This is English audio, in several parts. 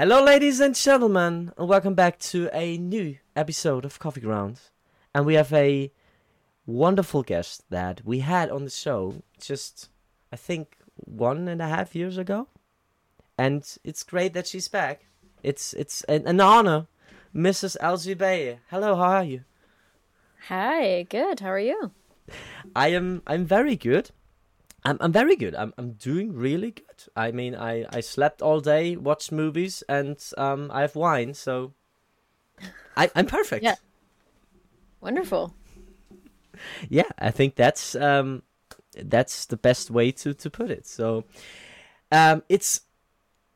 Hello, ladies and gentlemen, and welcome back to a new episode of Coffee Grounds. And we have a wonderful guest that we had on the show just, I think, one and a half years ago. And it's great that she's back. It's it's an, an honor, Mrs. Elsie. Hello, how are you? Hi, good. How are you? I am I'm very good. I'm I'm very good. I'm I'm doing really good. I mean, I I slept all day, watched movies, and um I have wine, so I I'm perfect. Yeah. Wonderful. Yeah, I think that's um that's the best way to to put it. So um it's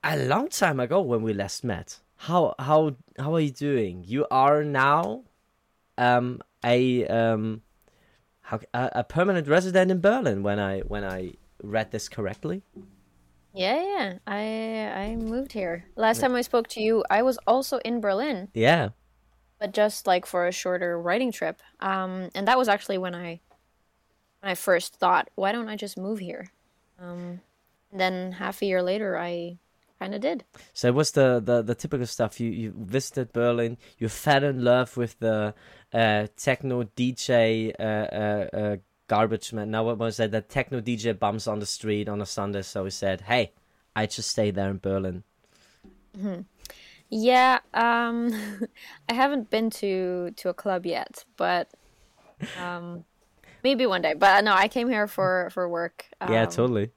a long time ago when we last met. How how how are you doing? You are now um a um how a, a permanent resident in Berlin when I when I read this correctly. Yeah, yeah. I I moved here. Last time I spoke to you, I was also in Berlin, Yeah. but just like for a shorter writing trip. Um, and that was actually when I when I first thought, why don't I just move here? Um, and then half a year later, I kind of did. So it was the, the, the typical stuff. You you visited Berlin. You fell in love with the uh, techno DJ uh, uh, uh, garbage man. Now what was that? The techno DJ bums on the street on a Sunday. So he said, "Hey, I just stay there in Berlin." Yeah, um, I haven't been to to a club yet, but um, maybe one day. But no, I came here for for work. yeah, um, totally.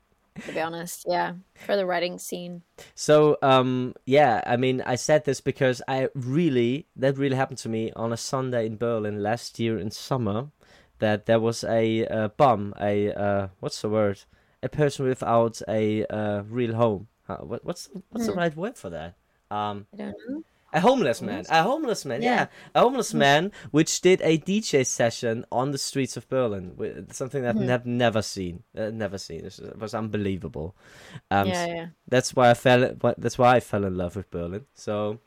To be honest, yeah, for the writing scene. So um yeah, I mean I said this because I really that really happened to me on a Sunday in Berlin last year in summer that there was a uh, bum, a uh what's the word? A person without a uh, real home. Uh, what, what's what's the Hmm. right word for that? Um I don't know. A homeless man. A homeless man. Yeah. Yeah. A homeless man which did a DJ session on the streets of Berlin. Something that I've never seen. Uh, never seen. It was, it was unbelievable. Um, yeah, yeah. that's why I fell. That's why I fell in love with Berlin. So,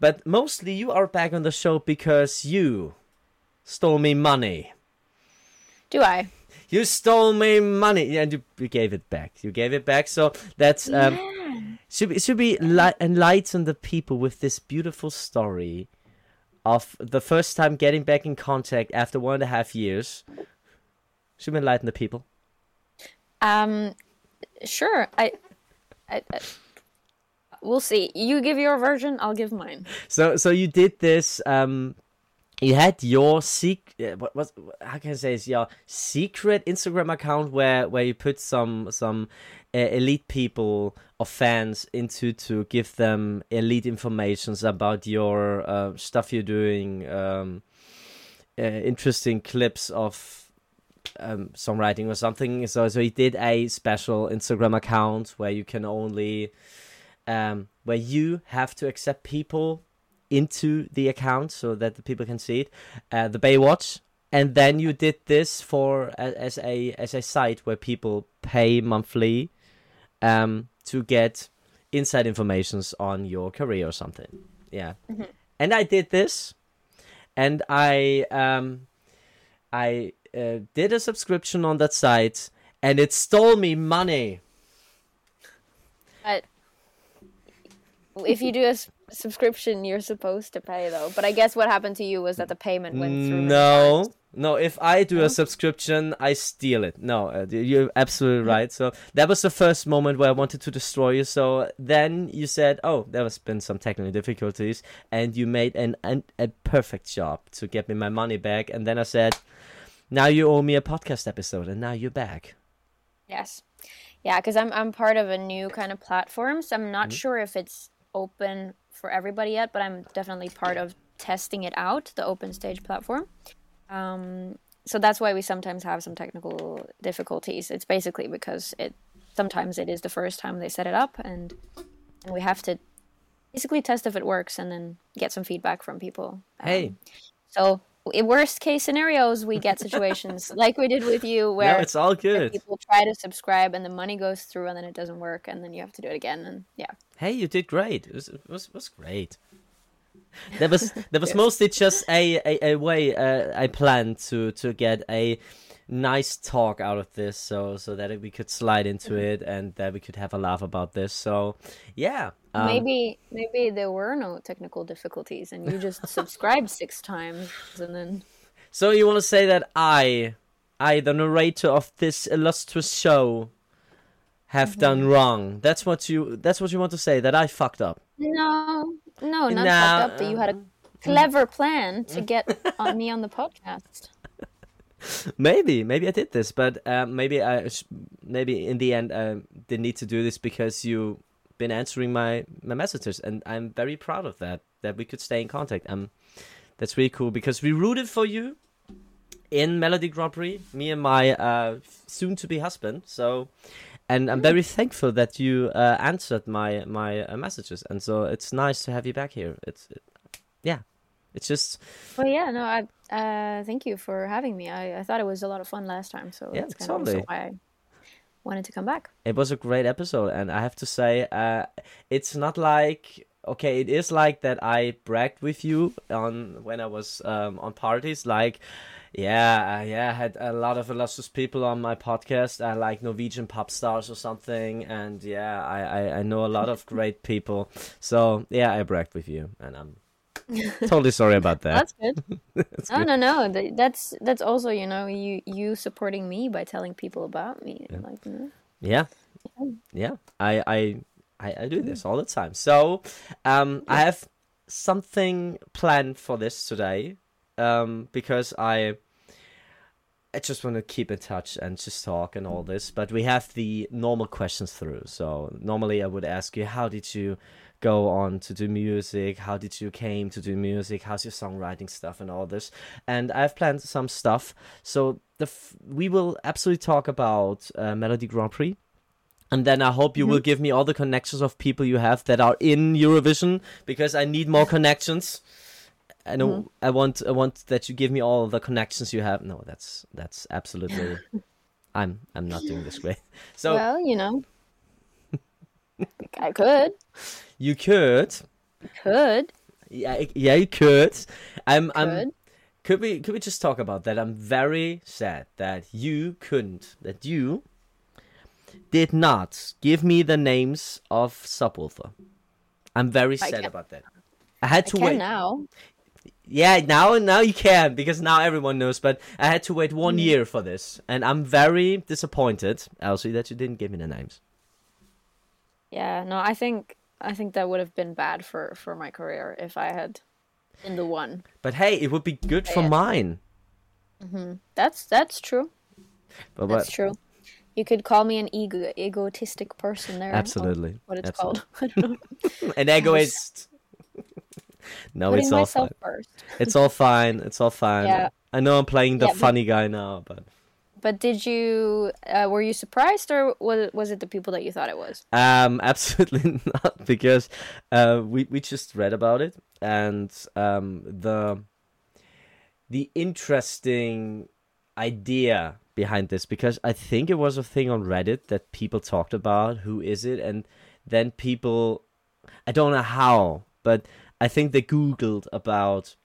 but mostly you are back on the show because you stole me money. Do I? You stole me money, and you, you gave it back. You gave it back. So that's um, yeah. Should be should be li- enlighten the people with this beautiful story of the first time getting back in contact after one and a half years. Should we enlighten the people? Um, sure. I, I, I, we'll see. You give your version. I'll give mine. So so you did this. Um, you had your secret. What what how can I say? Is your secret Instagram account where where you put some some uh, elite people or fans into to give them elite informations about your uh, stuff you're doing. Um, uh, interesting clips of um, songwriting or something. So so he did a special Instagram account where you can only um, where you have to accept people into the account so that the people can see it. Uh, the Baywatch, and then you did this for as a as a site where people pay monthly um, to get inside informations on your career or something. Yeah, and I did this, and I um, I uh, did a subscription on that site, and it stole me money. But if you do a subscription, you're supposed to pay though. But I guess what happened to you was that the payment went through. No, no. If I do a subscription, I steal it. No, uh, you're absolutely right. So that was the first moment where I wanted to destroy you. So then you said, "Oh, there has been some technical difficulties," and you made an, an a perfect job to get me my money back. And then I said, "Now you owe me a podcast episode," and now you're back. Yes. Yeah, because I'm I'm part of a new kind of platform, so I'm not sure if it's open for everybody yet, but I'm definitely part of testing it out, the open stage platform. Um, so that's why we sometimes have some technical difficulties. It's basically because it sometimes it is the first time they set it up, and, and we have to basically test if it works and then get some feedback from people. Um, Hey. so worst case scenarios, we get situations like we did with you, where no, it's all good. people try to subscribe and the money goes through and then it doesn't work and then you have to do it again and yeah Hey, you did great. It was it was, was great. That was that was mostly just a a, a way uh, I planned to to get a nice talk out of this, so so that we could slide into Mm-hmm. it and that we could have a laugh about this. So yeah, um, maybe maybe there were no technical difficulties and you just subscribed six times and then So you want to say that I, I, the narrator of this illustrious show, have Mm-hmm. done wrong? That's what you. That's what you want to say. That I fucked up. no no not No, fucked up that you had a clever plan to Mm. get on me on the podcast Maybe, maybe I did this, but um, maybe I, sh- maybe in the end, um, didn't need to do this because you've been answering my my messages, and I'm very proud of that. That we could stay in contact. Um, that's really cool because we rooted for you in Melodi Grand Prix. Me and my uh, soon-to-be husband. So, and I'm very thankful that you uh, answered my my uh, messages, and so it's nice to have you back here. It's, yeah, it's just well yeah no i uh thank you for having me. I, I thought it was a lot of fun last time so Yeah, that's kind totally. of why i wanted to come back. It was a great episode and i have to say uh it's not like okay it is like that i bragged with you on when i was um on parties. Like yeah uh, yeah i had a lot of illustrious people on my podcast i like norwegian pop stars or something and yeah i i, I know a lot of great people. So yeah i bragged with you and i'm totally sorry about that. That's good. No no no. That's that's also you know you you supporting me by telling people about me like you know. Yeah, yeah. I I I, I do this all the time. So, um, I have something planned for this today, um, because I I just want to keep in touch and just talk and all this. But we have the normal questions through. So normally I would ask you, how did you go on to do music? How did you came to do music? How's your songwriting stuff and all this? And I've planned some stuff. So the f- we will absolutely talk about uh, Melodi Grand Prix. And then I hope you will give me all the connections of people you have that are in Eurovision because I need more connections. I know I want I want that you give me all the connections you have. No, that's that's absolutely I'm I'm not doing this way. So well you know i could you could could yeah yeah you could. I'm I'm could could we could we just talk about that? I'm very sad that you couldn't that you did not give me the names of Subwoolfer. I'm very I sad can- about that. I had I to can wait. now Yeah, now now you can because now everyone knows. But I had to wait Mm. one year for this, and I'm very disappointed, Elsie, that you didn't give me the names. Yeah no i think i think that would have been bad for for my career if i had been the one But hey, it would be good for Yeah. mine. Mm-hmm. that's that's true But, that's but true you could call me an ego egotistic person there absolutely, what it's absolutely. called i don't know an egoist. no, putting it's all fine. first It's all fine. It's all fine. Yeah. I know I'm playing the Yeah, but- funny guy now, but But did you uh, were you surprised or was it, was it the people that you thought it was? um, absolutely not because uh, we we just read about it and um, the the interesting idea behind this because I think it was a thing on Reddit that people talked about who is it and then people I don't know how but I think they googled about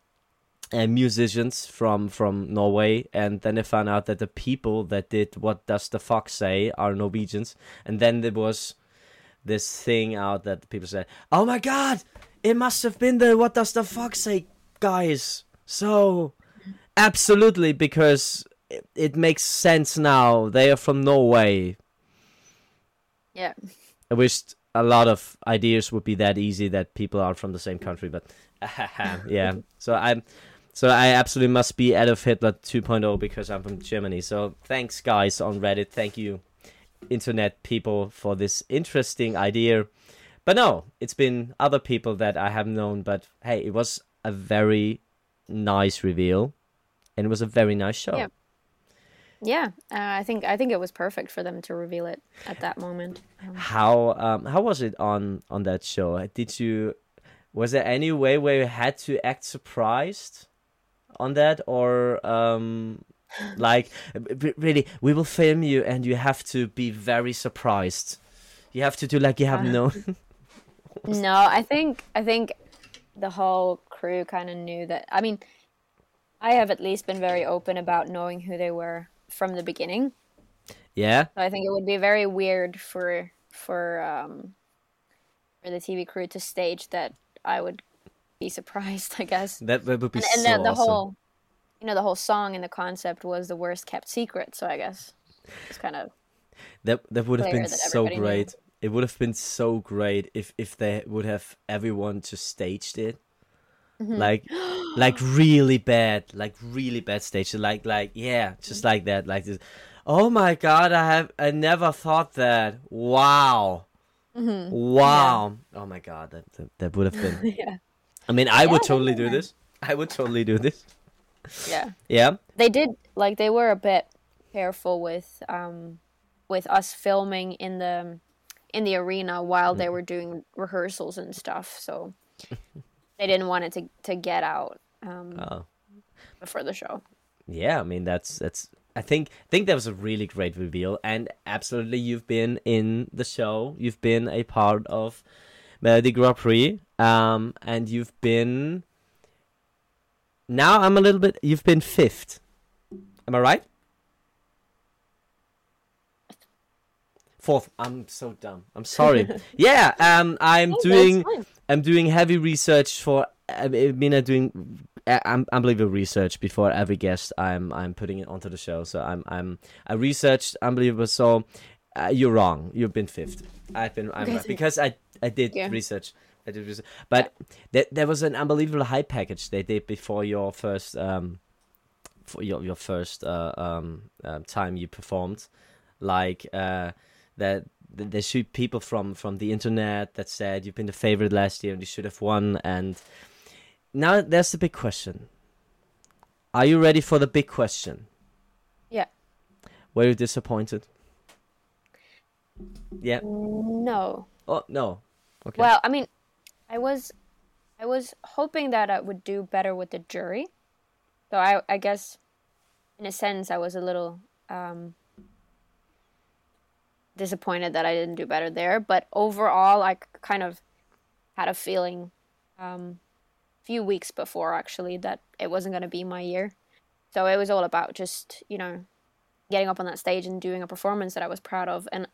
uh, musicians from from Norway, and then they found out that the people that did "What Does the Fox Say" are Norwegians, and then there was this thing out that people said, "Oh my God, it must have been the What Does the Fox Say guys." So, absolutely, because it, it makes sense now. They are from Norway. Yeah. I wished a lot of ideas would be that easy that people are from the same country, but yeah. So I'm, so I absolutely must be Adolf Hitler 2.0 because I'm from Germany. So thanks, guys on Reddit. Thank you, internet people, for this interesting idea. But no, it's been other people that I have known. But hey, it was a very nice reveal, and it was a very nice show. Yeah. Yeah, uh, I think I think it was perfect for them to reveal it at that moment. Um, How um how was it on on that show? Did you was there any way where you had to act surprised on that or um like really we will film you and you have to be very surprised. You have to do like you have Uh, no no, I think I think the whole crew kind of knew that. I mean, I have at least been very open about knowing who they were from the beginning. Yeah. So I think it would be very weird for for um, for the TV crew to stage that. I would be surprised, I guess. That, that would be and, and the, the awesome. whole, you know, the whole song and the concept was the worst kept secret. So I guess it's kind of That that would have been so everybody knew. great. It would have been so great if if they would have everyone just staged it. Mm-hmm. Like like really bad, like really bad stage. Like like yeah, just like that. Like this. Oh my god, I have I never thought that. Wow. Mm-hmm. Wow. Oh my god, that that, that would have been yeah, I mean I would totally do this. I would totally do this. yeah. Yeah. They did like they were a bit careful with um with us filming in the in the arena while they were doing rehearsals and stuff. So they didn't want it to to get out um Oh. before the show. Yeah, I mean that's that's I think I think that was a really great reveal and absolutely you've been in the show. You've been a part of Melodi Grand Prix. Um and you've been now I'm a little bit you've been fifth. Am I right? Fourth. I'm so dumb. I'm sorry. yeah, um I'm Oh, doing. I'm doing heavy research for. I mean, I'm doing uh, un- unbelievable research before every guest I'm I'm putting it onto the show. So I'm I'm I researched unbelievable. So uh, you're wrong. You've been fifth. I've been I'm Okay, right because I I did Yeah. research. I did research, but there there was an unbelievable hype package they did before your first um for your your first uh, um, um time you performed, like uh that th- they shoot people from from the internet that said you've been the favorite last year and you should have won and now there's the big question are you ready for the big question Yeah. were you disappointed yeah No. oh no okay Well, I mean, I was, I was hoping that I would do better with the jury. So I, I guess, in a sense, I was a little um, disappointed that I didn't do better there. But overall, I kind of had a feeling, um, a few weeks before actually, that it wasn't going to be my year. So it was all about just you know, getting up on that stage and doing a performance that I was proud of. And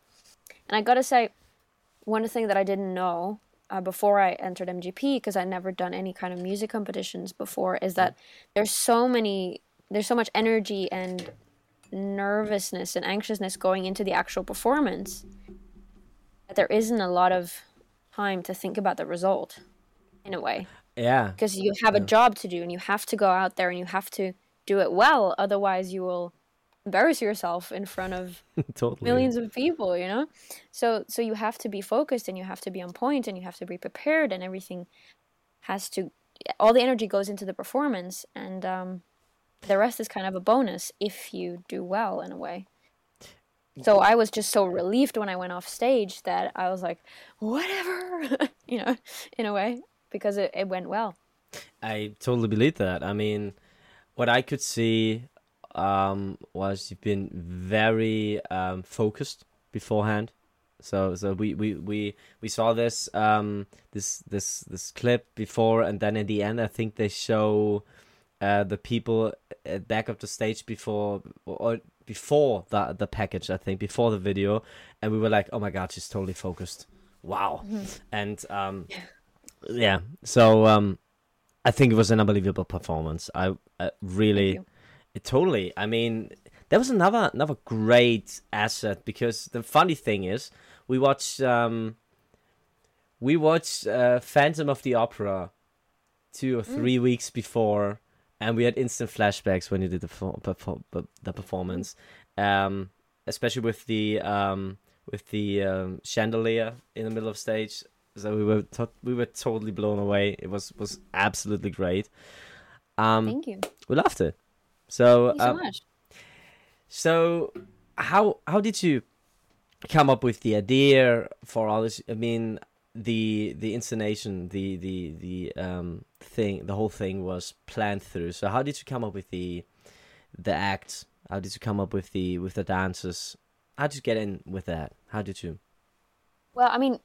and I gotta say, one thing that I didn't know uh, before I entered MGP because I'd never done any kind of music competitions before is that there's so many there's so much energy and nervousness and anxiousness going into the actual performance that there isn't a lot of time to think about the result in a way. Yeah. Because you have a job to do and you have to go out there and you have to do it well otherwise you will embarrass yourself in front of totally. millions of people you know? So so you have to be focused and you have to be on point and you have to be prepared and everything has to all the energy goes into the performance and um the rest is kind of a bonus if you do well in a way. So i was just so relieved when i went off stage that i was like whatever you know in a way because it, it went well. I totally believe that. I mean, what I could see um, was you've been very um, focused beforehand. So, so we, we, we, we saw this um, this this this clip before, and then in the end, I think they show uh, the people at back of the stage before or before the the package. I think before the video, and we were like, "Oh my god, she's totally focused! Wow!" And um, yeah, so um, I think it was an unbelievable performance. I, I really, totally. I mean, that was another another great asset because the funny thing is, we watched um, we watched uh, Phantom of the Opera two or three weeks before, and we had instant flashbacks when you did the perfor- the performance, um, especially with the um, with the um, chandelier in the middle of stage. So we were to- we were totally blown away. It was was absolutely great. Um, thank you we loved it. So, you so um, much so how how did you come up with the idea for all this? I mean, the the installation, the the the um thing, the whole thing was planned through. So how did you come up with the the act? How did you come up with the with the dances? How did you get in with that? How did you? Well, I mean,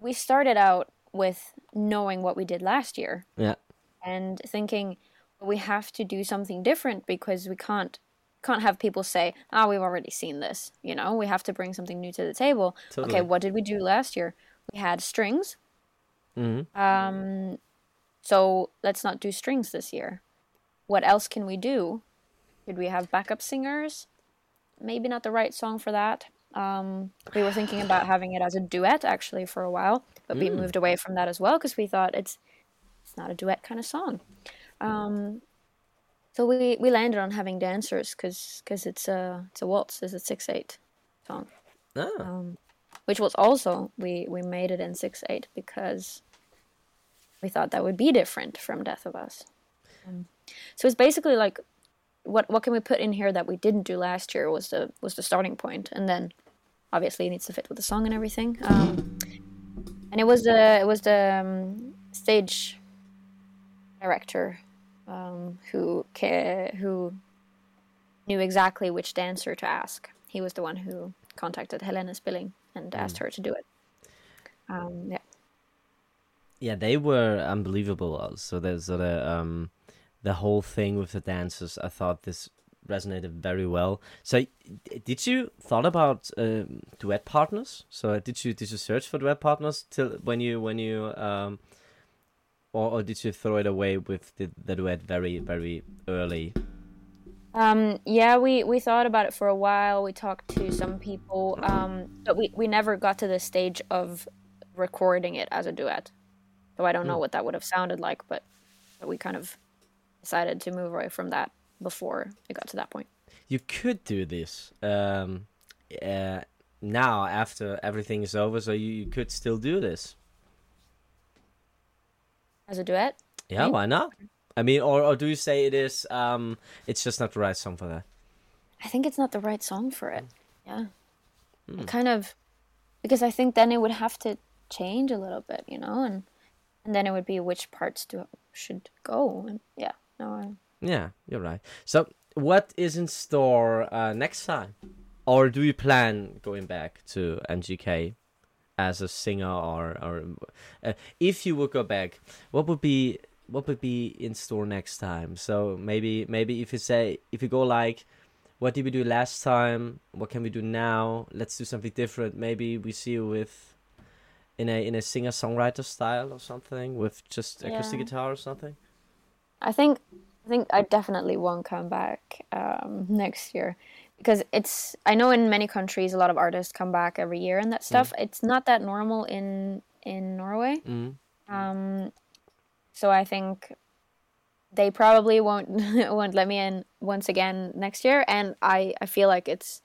we started out with knowing what we did last year Yeah, and thinking we have to do something different because we can't can't have people say, "Ah, we've already seen this." You know, we have to bring something new to the table. Totally. Okay, what did we do last year? We had strings. Mhm. Um, so let's not do strings this year. What else can we do? Could we have backup singers? Maybe not the right song for that. Um, we were thinking about having it as a duet actually for a while, but we moved away from that as well because we thought it's it's not a duet kind of song. Um, so we, we landed on having dancers because cause it's a it's a waltz, it's a six eight song Ah, um, which was also we we made it in six eight because we thought that would be different from Death of Us. Um, so it's basically like what what can we put in here that we didn't do last year was the was the starting point, and then obviously it needs to fit with the song and everything. Um, and it was the it was the um, stage director um, who ca- who knew exactly which dancer to ask. He was the one who contacted Helena Spilling and asked her to do it. Um, yeah. yeah, they were unbelievable. So there's sort of um, the whole thing with the dancers. I thought this resonated very well. So, did you thought about um, duet partners? So, did you did you search for duet partners till when you when you um, or, or did you throw it away with the, the duet very very early? Um, yeah, we, we thought about it for a while. We talked to some people, um, but we, we never got to the stage of recording it as a duet. So I don't know what that would have sounded like, but, but we kind of decided to move away from that before it got to that point. You could do this um, uh, now after everything is over. So you, you could still do this. As a duet? Yeah, Right. why not? I mean, or, or do you say it is? Um, it's just not the right song for that. I think it's not the right song for it. Yeah. It kind of because I think then it would have to change a little bit, you know, and and then it would be which parts do should go. And yeah, no, I, Yeah, you're right. So, what is in store uh, next time, or do you plan going back to MGK as a singer, or or uh, if you would go back, what would be what would be in store next time? So maybe maybe if you say if you go like, what did we do last time? What can we do now? Let's do something different. Maybe we see you with in a in a singer songwriter style or something with just acoustic Yeah. guitar or something. I think I think I definitely won't come back um, next year because it's I know in many countries a lot of artists come back every year and that stuff. It's not that normal in in Norway. Mm. Um, so I think they probably won't won't let me in once again next year, and I I feel like it's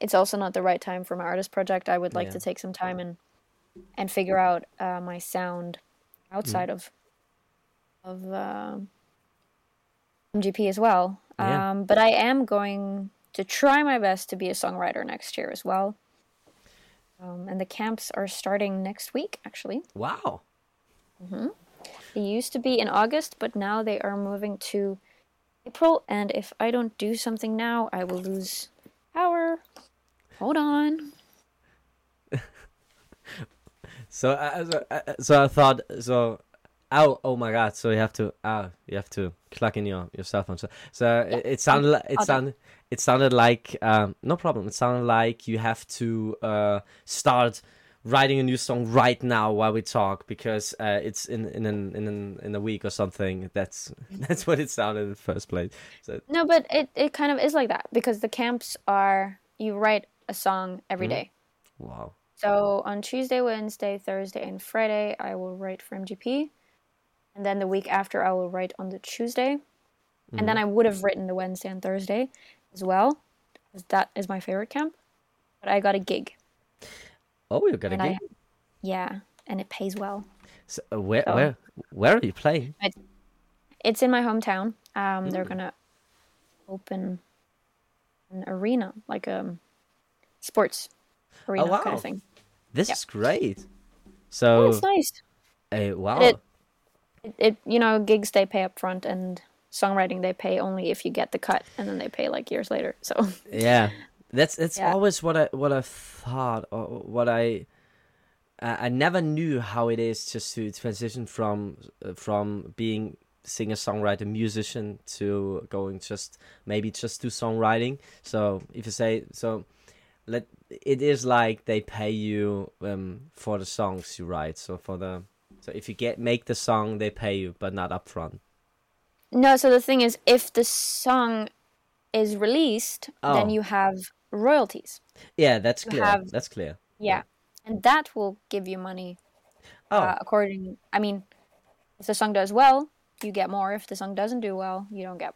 it's also not the right time for my artist project. I would like Yeah. to take some time and and figure out uh, my sound outside of of um MGP as well. Yeah. Um, but I am going to try my best to be a songwriter next year as well. Um, and the camps are starting next week, actually. Wow. They used to be in August, but now they are moving to April. And if I don't do something now, I will lose power. Hold on. So, uh, so, uh, so I thought so. Oh, oh my God! So you have to, ah, you have to in your, your cell phone. So, so it, it sounded, like, it sounded, it sounded like, um, no problem. It sounded like you have to uh, start writing a new song right now while we talk because uh, it's in in an, in an, in a week or something. That's that's what it sounded in the first place. So, No, but it, it kind of is like that because the camps are you write a song every day. wow. So on Tuesday, Wednesday, Thursday, and Friday, I will write for MGP. And then the week after, I will write on the Tuesday. And then I would have written the Wednesday and Thursday as well, because that is my favorite camp. But I got a gig. Oh, you got a gig. I, yeah, and it pays well. So, uh, where so- where where are you playing? It's in my hometown. Um, They're gonna open an arena, like a sports arena kind Oh, wow. of thing. This Yeah. is great. Oh, So, it's nice. uh, wow. it- it, it you know gigs they pay up front and songwriting they pay only if you get the cut and then they pay like years later so. Yeah. That's that's Yeah. always what i what i thought or what i i I never knew how it is just to transition from uh, from being singer songwriter musician to going just maybe just do songwriting. So if you say so let it is like they pay you um for the songs you write. So for the so if you get make the song they pay you but not upfront No, so the thing is, if the song is released, then Oh. you have royalties. yeah that's You clear have- that's clear Yeah, and that will give you money. oh Uh, according, I mean, if the song does well, you get more. If the song doesn't do well, you don't get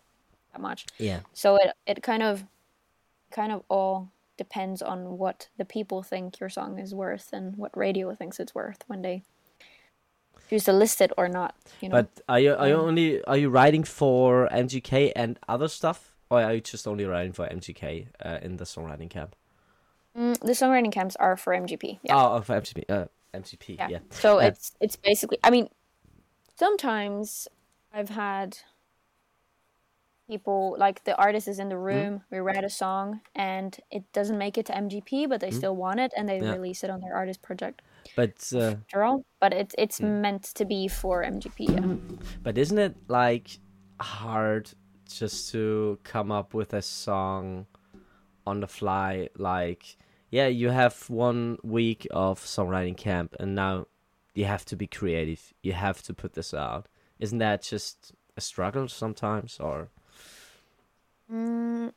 that much. yeah So it it kind of, kind of all depends on what the people think your song is worth and what radio thinks it's worth when they choose to list it or not. You know. but are you are you only are you writing for mgk and other stuff or are you just only writing for mgk uh, in the songwriting camp Mm, the songwriting camps are for MGP. Yeah. oh, oh for mgp uh, mgp yeah. yeah So Yeah. it's it's basically. I mean, sometimes I've had people like the artist is in the Mm-hmm. room. We write a song and it doesn't make it to MGP, but they still want it and they. Yeah. release it on their artist project. But uh, After all, but it's it's Mm. meant to be for MGP. Yeah. But isn't it like hard just to come up with a song on the fly? Like, yeah, you have one week of songwriting camp, and now you have to be creative. You have to put this out. Isn't that just a struggle sometimes, or Mm,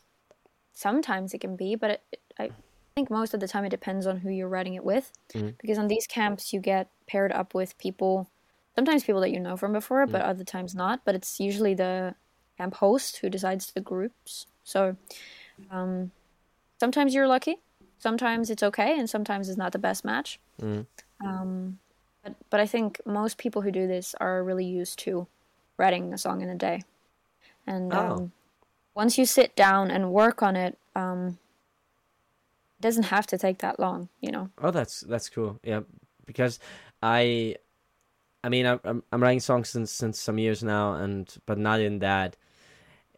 sometimes it can be, but it, it- I think most of the time it depends on who you're writing it with. Mhm. Because on these camps, you get paired up with people, sometimes people that you know from before, but other times not. But it's usually the camp host who decides the groups. So um, sometimes you're lucky, sometimes it's okay, and sometimes it's not the best match. Mm. Um, but, but I think most people who do this are really used to writing a song in a day. And Oh. um, once you sit down and work on it, um, it doesn't have to take that long, you know. Oh, that's that's cool. Yeah, because I, I mean, I'm I'm, I'm writing songs since since some years now, and but not in that,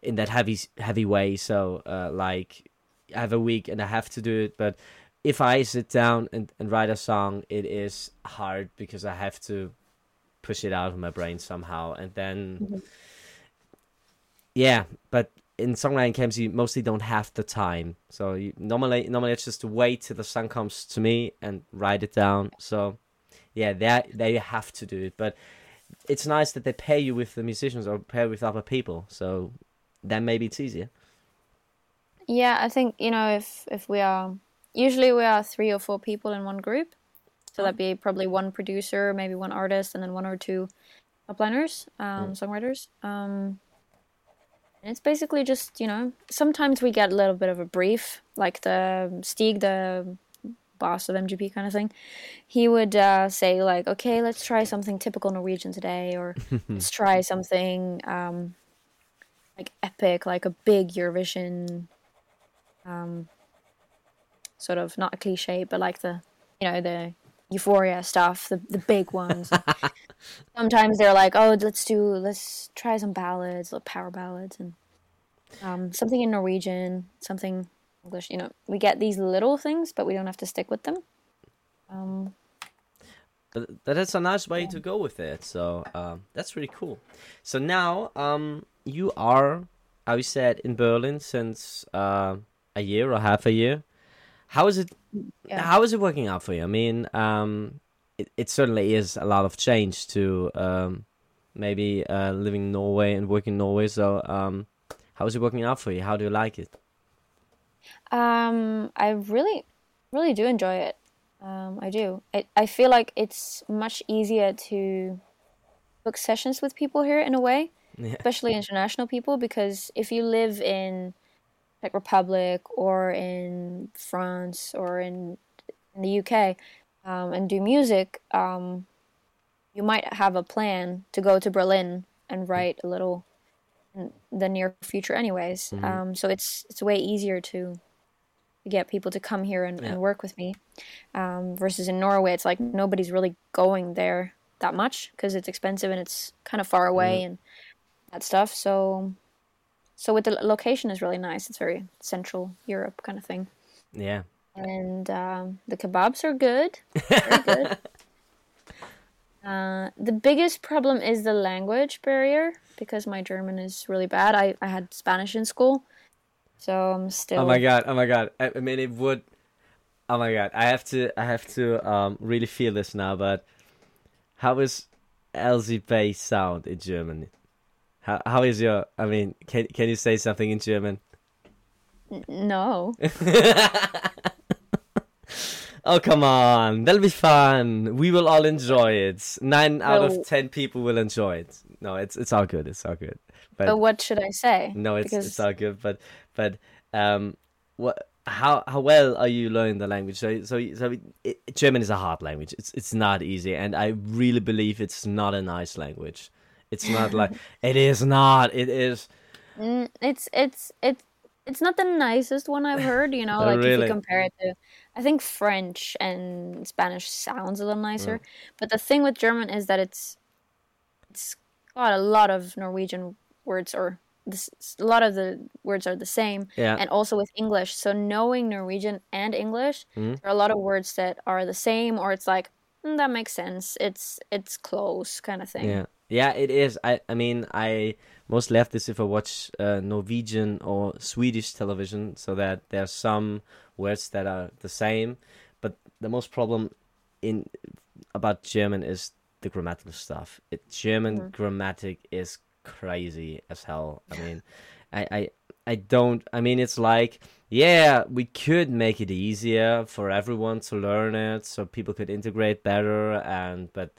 in that heavy heavy way. So, uh, like, I have a week and I have to do it. But if I sit down and, and write a song, it is hard because I have to push it out of my brain somehow, and then, Mhm. yeah. But in songwriting camps, you mostly don't have the time. So you, normally, normally it's just to wait till the song comes to me and write it down. So yeah, there you have to do it. But it's nice that they pay you with the musicians or pay with other people. So then maybe it's easier. Yeah, I think you know if if we are usually we are three or four people in one group, so that'd be probably one producer, maybe one artist, and then one or two topliners, um, songwriters. Um, and it's basically just you know sometimes we get a little bit of a brief, like the Stig, the boss of MGP kind of thing. He would uh, say like, okay, let's try something typical Norwegian today, or let's try something um, like epic, like a big Eurovision um, sort of not a cliche, but like the you know the euphoria stuff, the the big ones. Sometimes they're like, oh, let's do let's try some ballads, like power ballads, and um, something in Norwegian, something English. You know, we get these little things, but we don't have to stick with them. Um, But that is a nice way to go with it. So um, that's really cool. So now um, you are, you said, in Berlin since uh, a year or half a year. How is it? Yeah. How is it working out for you? I mean, um, it, it certainly is a lot of change to um, maybe uh, living in Norway and working in Norway. So um, how is it working out for you? How do you like it? Um, I really, really do enjoy it. Um, I do. I, I feel like it's much easier to book sessions with people here in a way, Yeah. especially international people, because if you live in Czech Republic or in France or in in the UK um, and do music, um, you might have a plan to go to Berlin and write a little in the near future, anyways. Um, so it's it's way easier to to get people to come here and, Yeah. and work with me. Um, versus in Norway, it's like nobody's really going there that much because it's expensive and it's kind of far away and that stuff. So, so with the location is really nice. It's very Central Europe kind of thing, Yeah. and um, the kebabs are good, very good. Uh, the biggest problem is the language barrier because my German is really bad. I, I had Spanish in school, so I'm still. Oh my god! Oh my god! I, I mean, it would. Oh my god! I have to. I have to um really feel this now. But how is Bay sound in German? How how is your? I mean, can can you say something in German? No. Oh come on, that'll be fun. We will all enjoy it. Nine out of ten people will enjoy it. No, it's it's all good. It's all good. But, But what should I say? no, it's because- it's all good. But but um, what? How how well are you learning the language? So so so it, German is a hard language. It's it's not easy, and I really believe it's not a nice language. It's not like it is not. It is. Mm, it's it's it's it's not the nicest one I've heard. You know, like if you compare it to, I think French and Spanish sounds a little nicer. But the thing with German is that it's it's got a lot of Norwegian words, or this, a lot of the words are the same, Yeah. and also with English. So knowing Norwegian and English, Mhm. there are a lot of words that are the same, or it's like "Mm, that makes sense. It's it's close kind of thing. Yeah, yeah, it is. I, I mean, I mostly have this if I watch uh, Norwegian or Swedish television, so that there are some words that are the same, but the most problem in about German is the grammatical stuff. It German grammatic is crazy as hell. I mean, I, I I don't. I mean, it's like yeah, we could make it easier for everyone to learn it, so people could integrate better, and but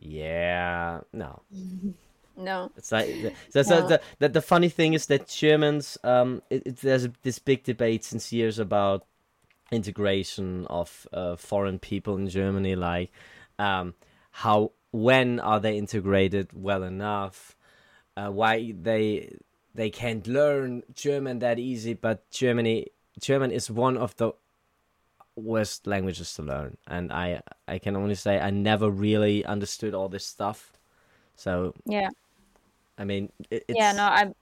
yeah, no. No. It's like the, so, No. the, the the funny thing is that Germans um it, it, there's a, this big debate since years about integration of uh, foreign people in Germany like um how when are they integrated well enough uh, why they they can't learn German that easy but Germany German is one of the worst languages to learn and I I can only say I never really understood all this stuff so Yeah. I mean, it, it's Yeah, no, I.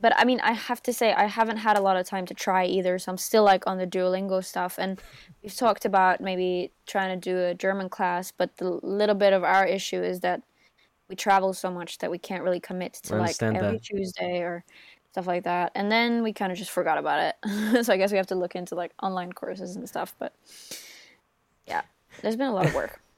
But I mean, I have to say, I haven't had a lot of time to try either, so I'm still like on the Duolingo stuff. And we've talked about maybe trying to do a German class, but the little bit of our issue is that we travel so much that we can't really commit to like every that. Tuesday or stuff like that. And then we kind of just forgot about it. so I guess we have to look into like online courses and stuff. But yeah, there's been a lot of work.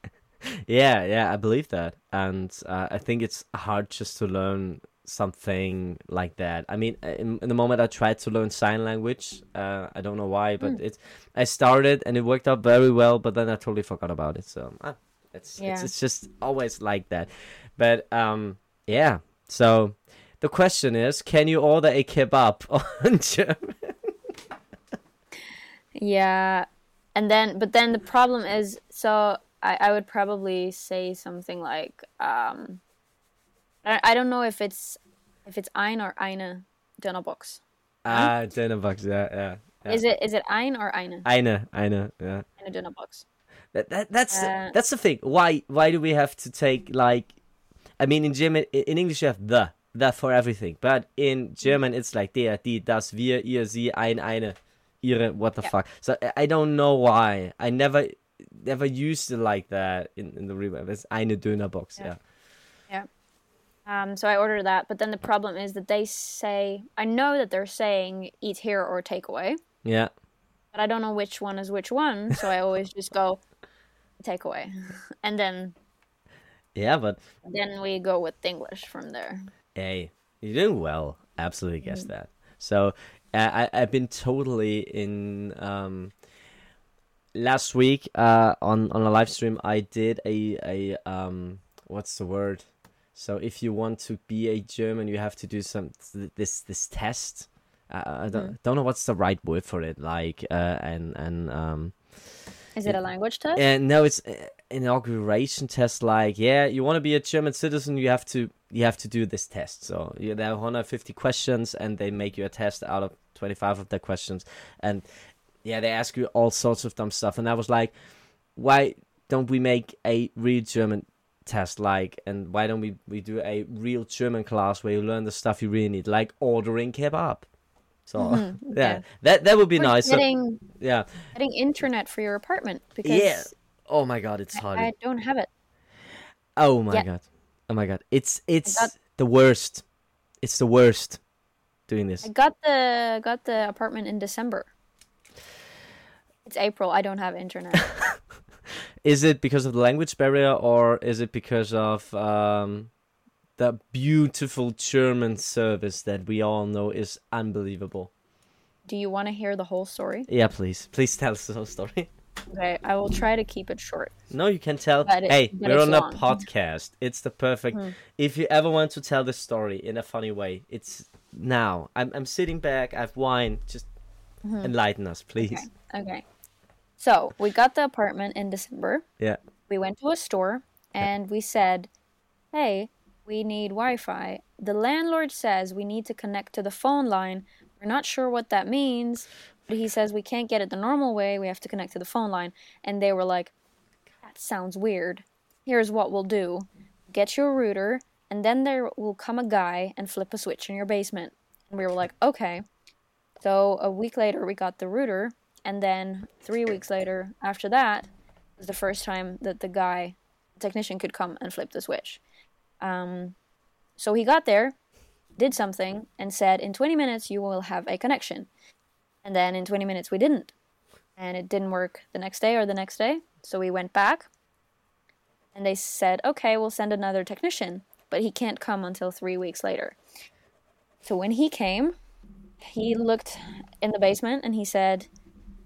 Yeah, yeah, I believe that, and uh, I think it's hard just to learn something like that. I mean, in, in the moment I tried to learn sign language, uh, I don't know why, but Hmm. it I started and it worked out very well, but then I totally forgot about it. So ah, it's it's it's just always like that. But um, yeah. So the question is, can you order a kebab on German? Yeah, and then but then the problem is so I, I would probably say something like um I, I don't know if it's if it's ein or eine Dönerbox. Ah, dinner box. Yeah, yeah. yeah. Is it is it ein or eine? Eine, eine, yeah. Eine Dönerbox. That, that that's Uh, that's the thing. Why why do we have to take like? I mean, in German, in English you have the the for everything, but in German it's like der, die, das, wir, ihr, sie, ein, eine, ihre. What the Yeah. fuck? So I- don't know why. I never never used it like that in in the remake. It's eine Dönerbox. Yeah. Yeah. Um, so I ordered that, but then the problem is that they say I know that they're saying eat here or take away, Yeah. but I don't know which one is which one, so I always just go take away, and then Yeah, but then we go with English from there. Hey, you're doing well. Absolutely Mm. guess that. So I I've been totally in um last week uh on on a live stream I did a a um what's the word? So if you want to be a German, you have to do some this this test. Uh, I don't Mm. don't know what's the right word for it. Like uh and and um Is it a language test? and no, it's inauguration test. Like, yeah, you want to be a German citizen, you have to you have to do this test. So yeah, there are 150 questions, and they make you a test out of 25 of the questions, and yeah, they ask you all sorts of dumb stuff. And I was like, why don't we make a real German test? Like, and why don't we we do a real German class where you learn the stuff you really need, like ordering kebab. So Mhm, yeah, yeah. that that would be Or nice. So, yeah, getting internet for your apartment because yeah. Oh my god, it's hard. I don't have it. Oh my Yeah. god. Oh my god. It's it's got- the worst. It's the worst doing this. I got the got the apartment in December. It's April. I don't have internet. Is it because of the language barrier or is it because of um the beautiful German service that we all know is unbelievable? Do you want to hear the whole story? Yeah, please. Please tell us the whole story. Okay, I will try to keep it short. No, you can tell. But hey, we're on a podcast. It's the perfect. Hmm. If you ever want to tell the story in a funny way, it's now. I'm I'm sitting back. I have wine. Just enlighten us, please. Okay. Okay. So we got the apartment in December. Yeah. We went to a store and we said, "Hey, we need Wi-Fi." The landlord says we need to connect to the phone line. We're not sure what that means, he says we can't get it the normal way. We have to connect to the phone line. And they were like, "That sounds weird. Here's what we'll do: get your router, and then there will come a guy and flip a switch in your basement." And we were like, "Okay." So a week later, we got the router, and then three weeks later, after that, was the first time that the guy, technician, could come and flip the switch. Um, so he got there, did something, and said, "In 20 minutes, you will have a connection." And then in 20 minutes, we didn't, and it didn't work the next day or the next day. So we went back, and they said, "Okay, we'll send another technician, but he can't come until three weeks later." So when he came, he looked in the basement and he said,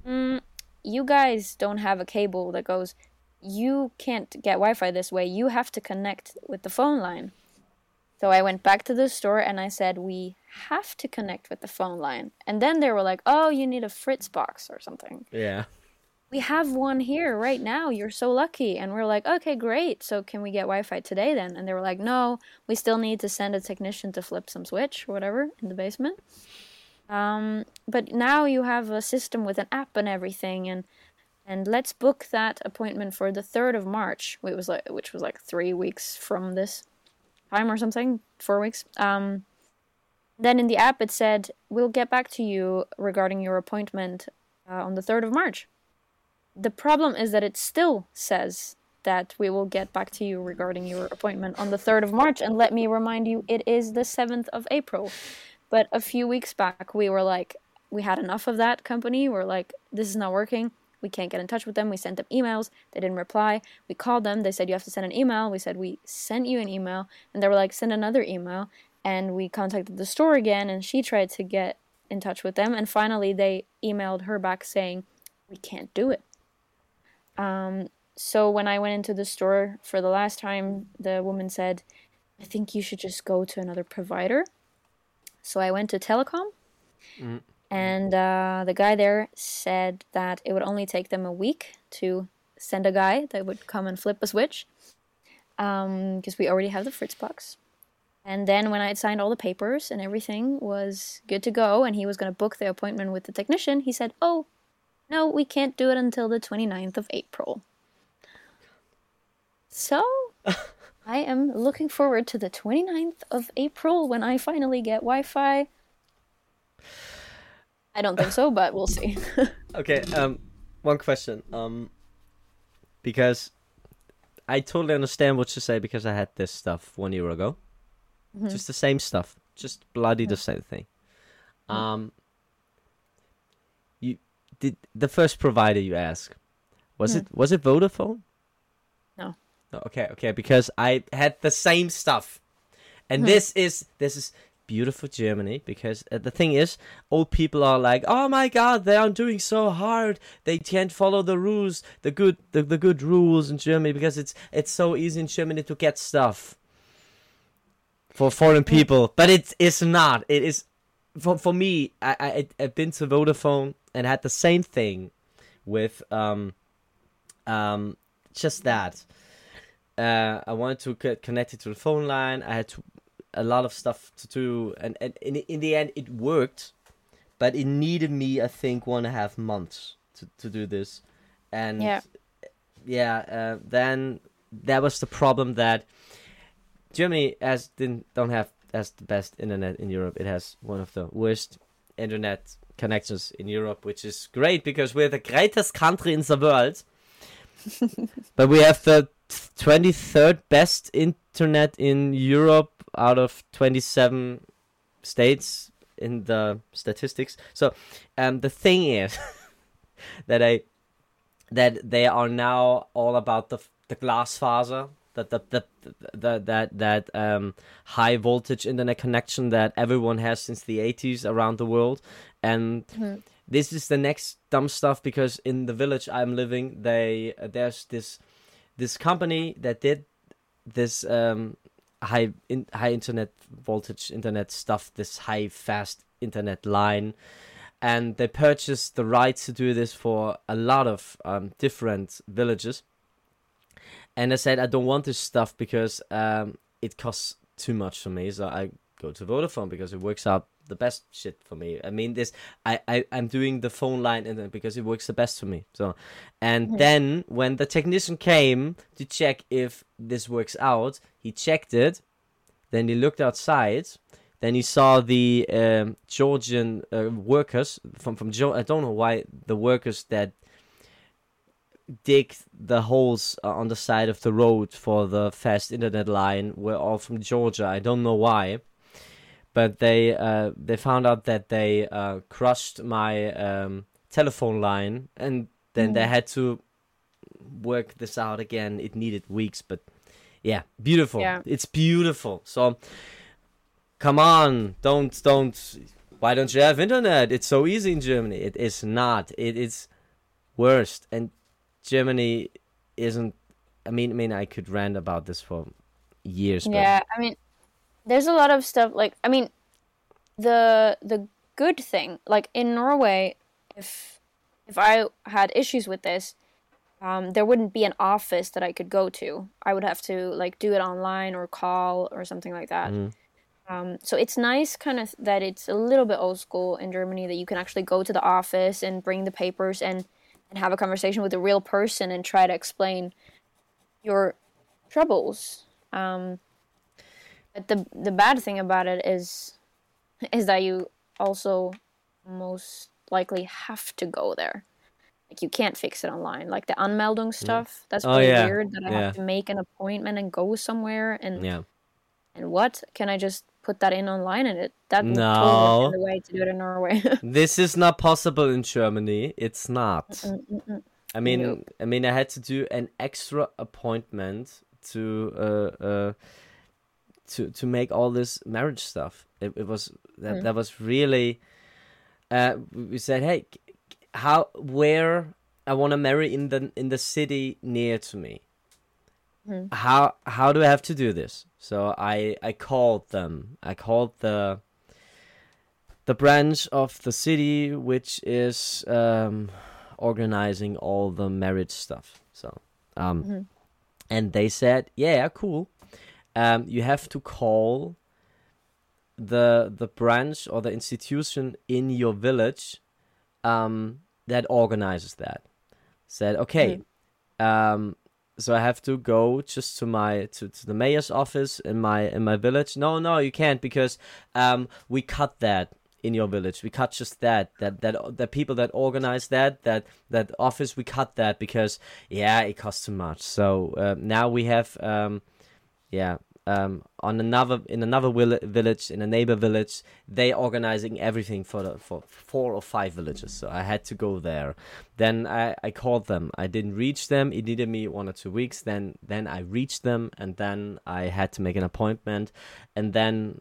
mm, "You guys don't have a cable that goes. You can't get Wi-Fi this way. You have to connect with the phone line." So I went back to the store and I said, "We have to connect with the phone line." And then they were like, "Oh, you need a Fritz box or something." Yeah. We have one here right now. You're so lucky. And we're like, "Okay, great. So can we get Wi-Fi today then?" And they were like, "No, we still need to send a technician to flip some switch or whatever in the basement." Um, but now you have a system with an app and everything, and and let's book that appointment for the third of March. It was like which was like three weeks from this time or something, four weeks. Um, then in the app it said we'll get back to you regarding your appointment uh, on the third of March. The problem is that it still says that we will get back to you regarding your appointment on the 3rd of March. And let me remind you, it is the 7th of April. But a few weeks back, we were like, we had enough of that company. We're like, this is not working. We can't get in touch with them. We sent them emails. They didn't reply. We called them. They said, you have to send an email. We said, we sent you an email. And they were like, send another email. And we contacted the store again, and she tried to get in touch with them. And finally, they emailed her back saying, we can't do it. Um, so when I went into the store for the last time, the woman said, I think you should just go to another provider. So I went to Telekom, Mm. And uh, the guy there said that it would only take them a week to send a guy that would come and flip a switch, because we already have the Fritz box. And then when I had signed all the papers and everything was good to go, and he was going to book the appointment with the technician, he said, "Oh, no, we can't do it until the 29th of April." So, I am looking forward to the 29th of April when I finally get Wi Fi. I don't think so, but we'll see. Okay. Um, one question. Um, because I totally understand what you say because I had this stuff one year ago. Mm-hmm. Just the same stuff. Just bloody the same thing. Um. You did the first provider you asked. Was it was it Vodafone? No. No, okay, okay, because I had the same stuff, and this is this is beautiful Germany because uh, the thing is, old people are like, oh my god, they are doing so hard, they can't follow the rules, the good the, the good rules in Germany because it's it's so easy in Germany to get stuff for foreign people, but it is not. It is for for me. I, I I've been to Vodafone and had the same thing with um um just that uh, I wanted to get connected to the phone line. I had to, a lot of stuff to do, and, and in in the end, it worked. But it needed me, I think, one and a half months to, to do this, and Yeah. yeah. Uh, then that was the problem that Germany as didn't don't have as the best internet in Europe. It has one of the worst internet connections in Europe, which is great because we're the greatest country in the world. but we have the twenty third best internet in Europe out of twenty seven states in the statistics. So, um, the thing is that I that they are now all about the the Glasfaser that the, the, the, that that um, high voltage internet connection that everyone has since the 80s around the world and Mhm. this is the next dumb stuff because in the village I'm living they there's this this company that did this um, high in, high internet voltage internet stuff this high fast internet line and they purchased the rights to do this for a lot of um, different villages and I said I don't want this stuff because um, it costs too much for me. So I go to Vodafone because it works out the best shit for me. I mean this I, I I'm doing the phone line and then because it works the best for me. So and Mhm. then when the technician came to check if this works out, he checked it, then he looked outside, then he saw the um, Georgian uh, workers from from Geo- I don't know why the workers that dig the holes uh, on the side of the road for the fast internet line were all from Georgia. I don't know why, but they uh, they found out that they uh, crushed my um, telephone line, and then they Mm. had to work this out again. It needed weeks, but yeah, beautiful. Yeah. It's beautiful. So come on, don't don't. Why don't you have internet? It's so easy in Germany. It is not. It is worst, and Germany isn't. I mean, I mean, I could rant about this for years. But Yeah, I mean, there's a lot of stuff like I mean, the the good thing like in Norway, if if I had issues with this, um, there wouldn't be an office that I could go to. I would have to like do it online or call or something like that. Mhm. Um, so it's nice, kind of, that it's a little bit old school in Germany that you can actually go to the office and bring the papers and and have a conversation with a real person and try to explain your troubles. Um, but the the bad thing about it is is that you also most likely have to go there. Like you can't fix it online. Like the Anmeldung stuff, that's Oh, pretty yeah. weird that I Yeah. have to make an appointment and go somewhere and yeah, and what? Can I just put that in online and it that would No. totally the way to do it in Norway. this is not possible in Germany. It's not. Mm, mm, mm. I mean, Nope. I mean, I had to do an extra appointment to uh, uh to to make all this marriage stuff. It, it was that Mm. that was really. Uh, we said, hey, how where I want to marry in the in the city near to me. Mhm. How how do I have to do this? So I I called them. I called the the branch of the city which is um organizing all the marriage stuff. So, um, Mhm. and they said, yeah, cool. Um, you have to call the the branch or the institution in your village um, that organizes that. Said, okay, um, so I have to go just to my to, to the mayor's office in my in my village. No, no, you can't because um, we cut that in your village. We cut just that that that the people that organize that that that office. We cut that because yeah, it costs too much. So uh, now we have um, yeah. Um, on another in another village in a neighbor village, they organizing everything for the for four or five villages. So I had to go there. Then I, I called them. I didn't reach them. It needed me one or two weeks. Then then I reached them, and then I had to make an appointment. And then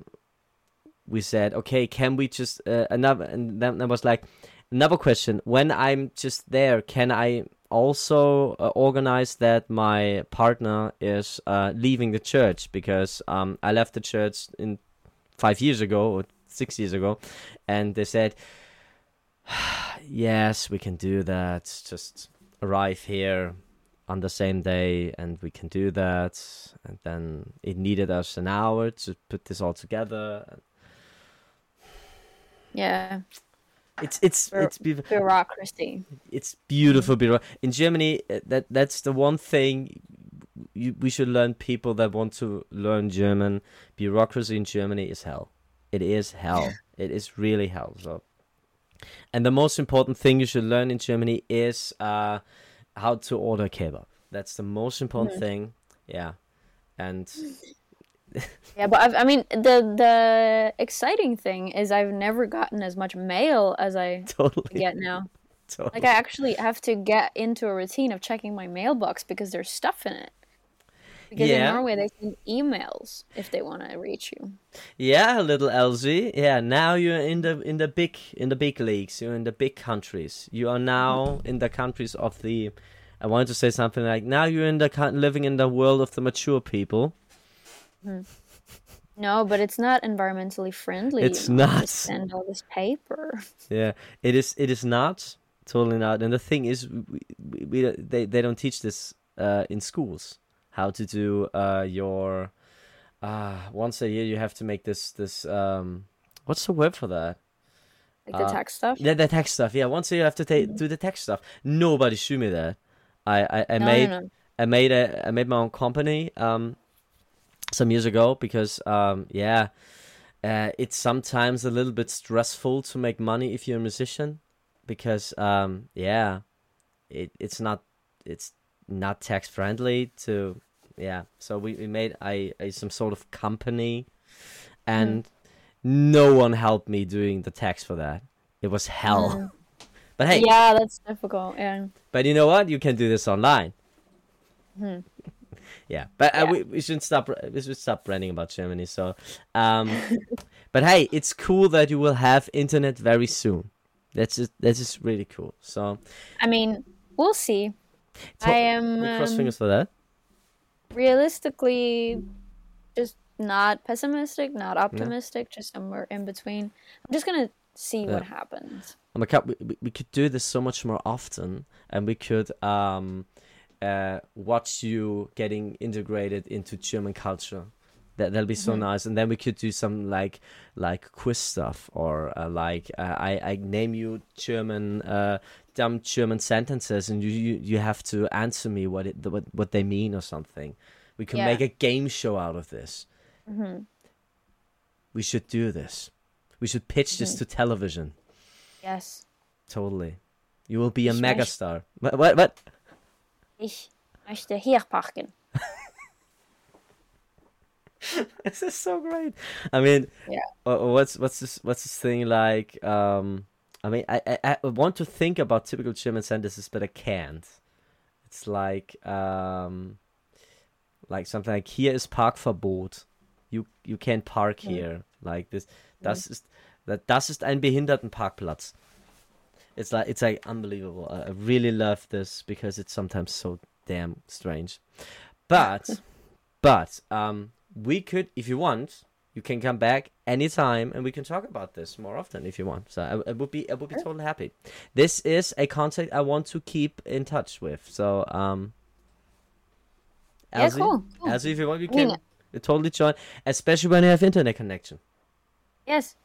we said, okay, can we just uh, another? And then there was like another question. When I'm just there, can I also uh, organize that my partner is uh, leaving the church because um, I left the church in five years ago or six years ago, and they said, yes, we can do that. Just arrive here on the same day and we can do that. And then it needed us an hour to put this all together. Yeah, it's it's it's beautiful. bureaucracy. it's beautiful bureau in germany uh, that that's the one thing you, we should learn people that want to learn german. Bureaucracy in germany is hell. It is hell. It is really hell so. And the most important thing you should learn in germany is uh how to order kebab. That's the most important Mhm. thing yeah, and Yeah, but I've, I mean, the the exciting thing is I've never gotten as much mail as I totally, get now. totally. Like I actually have to get into a routine of checking my mailbox because there's stuff in it. Because Yeah. in Norway they send emails if they want to reach you. Yeah, little Elsie. Yeah, now you're in the in the big in the big leagues. You're in the big countries. You are now mm-hmm. in the countries of the. I wanted to say something like now you're in the living in the world of the mature people. No, but it's not environmentally friendly. It's you know, not. to send all this paper. Yeah, it is. It is not totally not. And the thing is, we, we, we they they don't teach this uh, in schools how to do uh, your. Uh, once a year you have to make this this um what's the word for that Like the Uh, tax stuff. Yeah, the tech stuff. Yeah, once a year you have to ta- do the tech stuff. Nobody showed me that. I I, I no, made no, no. I made a I made my own company um some years ago because um yeah uh, it's sometimes a little bit stressful to make money if you're a musician because um yeah it it's not it's not tax friendly to yeah so we, we made I, I some sort of company and no one helped me doing the tax for that it was hell Mm. but hey Yeah, that's difficult. Yeah. but you know what? You can do this online. Hmm. Yeah, but uh, Yeah. we, we should stop. We should stop ranting about Germany. So, um, but hey, it's cool that you will have internet very soon. That's just that's just really cool. So, I mean, we'll see. I am we cross um, fingers for that. realistically just not pessimistic, not optimistic, just somewhere in between. I'm just gonna see what happens. Oh my god, we, we- we could do this so much more often, and we could um, uh, watch you getting integrated into German culture. That that'll be so Mm-hmm. nice, and then we could do some like like quiz stuff, or uh, like uh, I I name you German uh, dumb German sentences, and you, you you have to answer me what it what what they mean or something. We can Yeah. make a game show out of this. hmm We should do this. We should pitch this Mm-hmm. to television. Yes. Totally. You will be a megastar. What? What? what? Ich möchte hier parken. this is so great. I mean, Yeah. uh, what's what's this what's this thing like? Um, I mean, I, I I want to think about typical German sentences, but I can't. It's like um, like something like hier ist Parkverbot. You you can't park Mm. here. Like this. Das ist that das ist ein Behindertenparkplatz. It's like it's like unbelievable. I I really love this because it's sometimes so damn strange. But but um we could if you want you can come back anytime and we can talk about this more often if you want so i, I would be i would be totally happy this is a contact i want to keep in touch with so um Yeah, Elsie, cool. cool. Elsie, if you want you I mean- can totally join especially when you have internet connection Yes.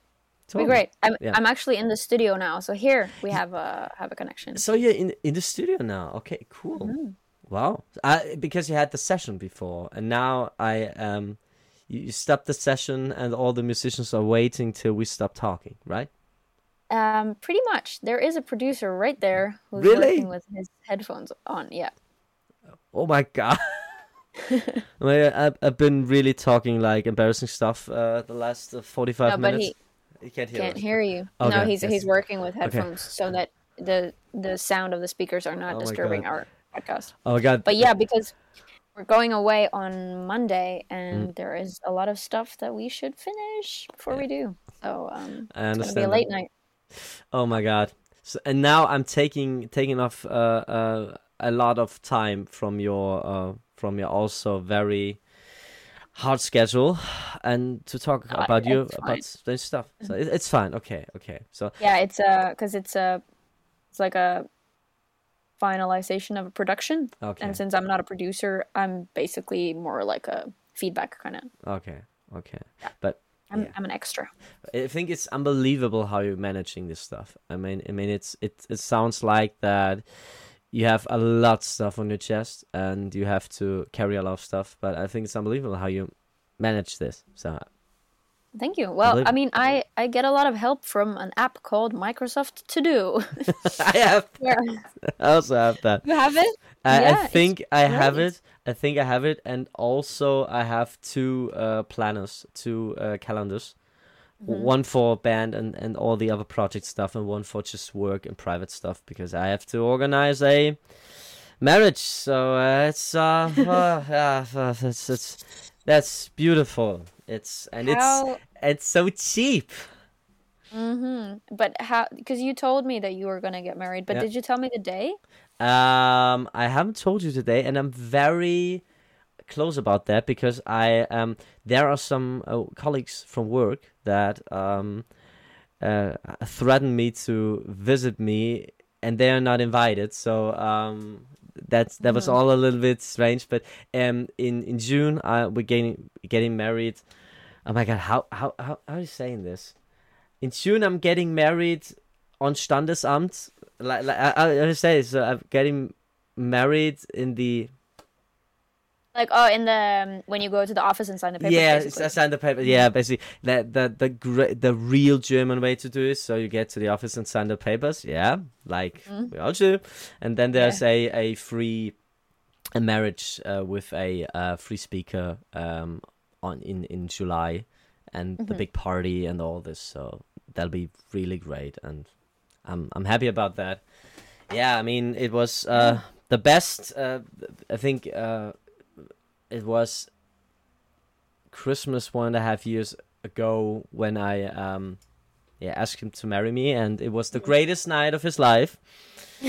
Totally. be great. I'm Yeah. I'm actually in the studio now, so here we have a have a connection. so you're in in the studio now okay cool Mm-hmm. wow I, because you had the session before and now i um you, you stopped the session and all the musicians are waiting till we stop talking right Um, pretty much. There is a producer right there who's Really? working with his headphones on. Yeah. Oh my god. I mean, I've, I've been really talking like embarrassing stuff uh, the last uh, 45 No, but minutes. He can't hear can't us. hear you. Okay, no, he's yes. he's working with headphones so that the the sound of the speakers are not Oh disturbing our podcast. Oh my god. But yeah, because we're going away on Monday, and Mm. there is a lot of stuff that we should finish before we do. So um, it's gonna be a late night. Oh my god. So, and now I'm taking taking off uh, uh, a lot of time from your uh, from your also very hard schedule and to talk Uh, about you about this stuff. So it, it's fine. Okay. Okay. So Yeah, it's uh, because it's a, it's like a finalization of a production, okay. and since I'm not a producer, I'm basically more like a feedback kind of. Okay. Okay. yeah. But I'm Yeah. I'm an extra. I think it's unbelievable how you're managing this stuff. I mean, I mean, it's it. It sounds like that you have a lot of stuff on your chest and you have to carry a lot of stuff. But I think it's unbelievable how you manage this. So Thank you. Well, I mean, I I get a lot of help from an app called Microsoft To Do. I have, Where I also have that. you have it? I, Yeah, I think I have it. I I think I have it, and also I have two uh, planners, two uh, calendars. Mm-hmm. One for band and, and all the other project stuff, and one for just work and private stuff because I have to organize a marriage. So uh, it's uh, uh, uh, it's, it's that's beautiful. It's and How? it's it's so cheap. Mm-hmm. But how? Because you told me that you were gonna get married, but Yeah. did you tell me the day? Um, I haven't told you today, and I'm very close about that because I um there are some uh, colleagues from work that um uh threaten me to visit me, and they are not invited. So um that's that was Mhm. all a little bit strange. But um in in June uh we're getting getting married. Oh my god, how how how how are you saying this? In June I'm getting married on Standesamt. Like, like I, I I say, so I'm getting married in the Like, oh, in the um, when you go to the office and sign the papers. yeah, basically. signed the paper. Yeah, basically the the the the real German way to do it. So you get to the office and sign the papers. Yeah, like Mm. we all do. And then there's a a free a marriage uh, with a uh, free speaker um on in in July, and the Mhm. big party and all this. So that'll be really great, and I'm I'm happy about that. Yeah, I mean it was uh the best. Uh, I think uh it was Christmas one and a half years ago when I um yeah asked him to marry me, and it was the greatest night of his life.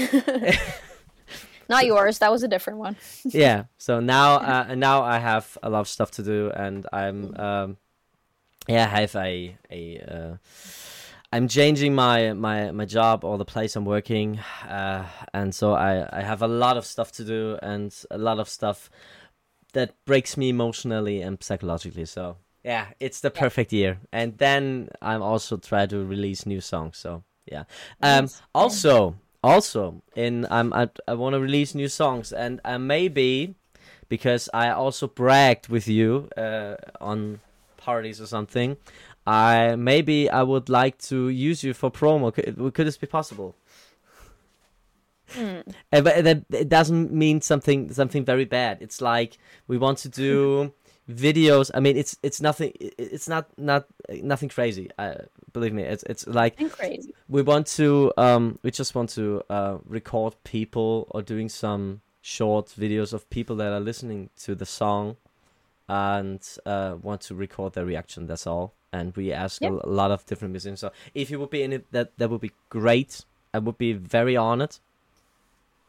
Not yours. That was a different one. yeah. So now uh, now I have a lot of stuff to do, and I'm um yeah I have a a uh, I'm changing my my my job or the place I'm working, uh, and so I I have a lot of stuff to do and a lot of stuff that breaks me emotionally and psychologically. So yeah, it's the perfect year. And then I'm also try to release new songs. So yeah. Um. Nice. Also, also in I'm I, I want to release new songs and uh, maybe because I also bragged with you uh, on parties or something. I maybe I would like to use you for promo. Could, could this be possible? Uh, but that it doesn't mean something something very bad. It's like we want to do videos. I mean, it's it's nothing. It's not not nothing crazy. Uh, believe me, it's it's like crazy. we want to um we just want to uh record people or doing some short videos of people that are listening to the song and uh want to record their reaction. That's all. And we ask Yeah. a, a lot of different musicians. So if you would be in it, that that would be great. I would be very honored.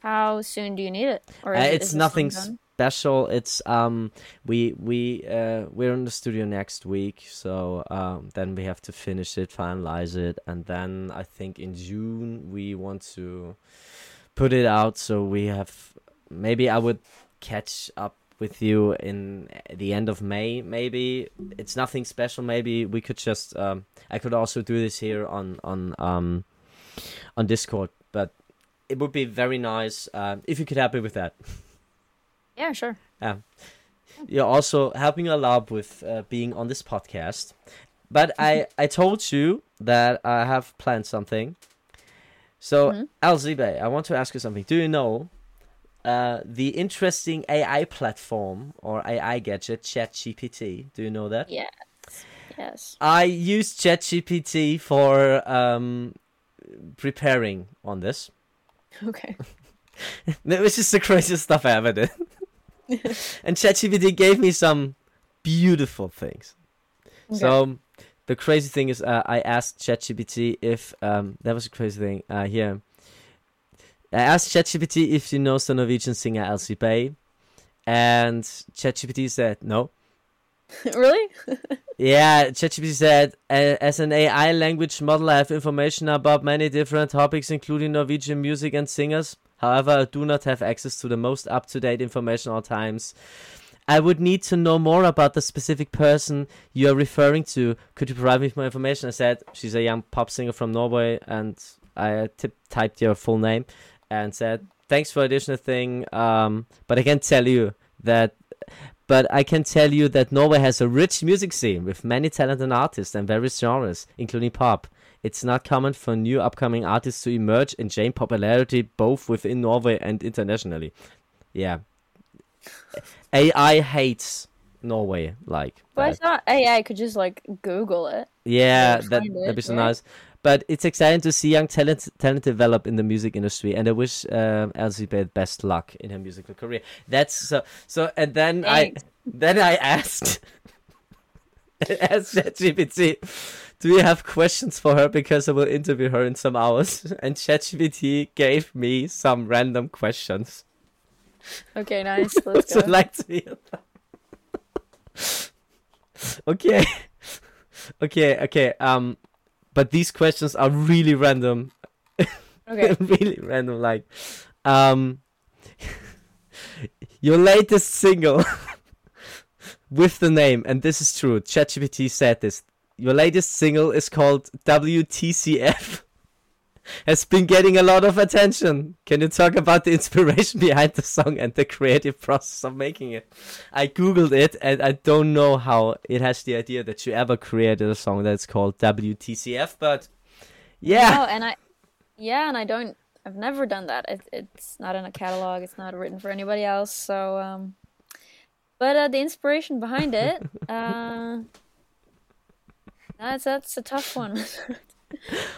How soon do you need it? Or Uh, it- it's nothing special. It's um we we uh we're in the studio next week, so um then we have to finish it, finalize it, and then I think in June we want to put it out. So we have maybe I would catch up with you in the end of May. Maybe it's nothing special. Maybe we could just um I could also do this here on on um on Discord, but. It would be very nice um, if you could help me with that. Yeah, sure. you're also helping a lot with uh, being on this podcast. But I, I told you that I have planned something. So, Mhm. Elsie Bay, I want to ask you something. Do you know uh, the interesting AI platform or AI gadget, ChatGPT? Do you know that? Yes. Yes. I used ChatGPT for um, preparing on this. Okay. that was just the craziest stuff I ever did. and ChatGPT gave me some beautiful things. Okay. So the crazy thing is, uh, I asked ChatGPT if um, that was a crazy thing. Uh, here, I asked ChatGPT if she knows the Norwegian singer Elsie Bay, and ChatGPT said no. really? Yeah, ChatGPT said, as an AI language model, I have information about many different topics, including Norwegian music and singers. However, I do not have access to the most up to date information all times. I would need to know more about the specific person you are referring to. Could you provide me with more information? I said, She's a young pop singer from Norway, and I typed your full name and said, Thanks for additional thing, um, but I can tell you that but I can tell you that Norway has a rich music scene with many talented artists and various genres, including pop. It's not common for new upcoming artists to emerge and gain popularity both within Norway and internationally. Yeah. AI hates Norway. Like, But I that. thought AI could just like Google it. yeah, that, that'd be so right? nice. But it's exciting to see young talent talent develop in the music industry, and I wish um, Elizabeth best luck in her musical career. That's so. So, and then Thanks. I then I asked asked ChatGPT, do you have questions for her because I will interview her in some hours? And ChatGPT gave me some random questions. Okay, nice. Let's go. like to hear that? okay. okay, okay. Um but these questions are really random. Okay. really random like um your latest single with the name and this is true ChatGPT said this your latest single is called WTCF has been getting a lot of attention can you talk about the inspiration behind the song and the creative process of making it I googled it and I don't know how it has the idea that you ever created a song that's called WTCF but yeah Oh, and I, yeah, and I don't. I've never done that. It, it's not in a catalog. It's not written for anybody else. So, um, but uh, the inspiration behind it, uh, that's that's a tough one.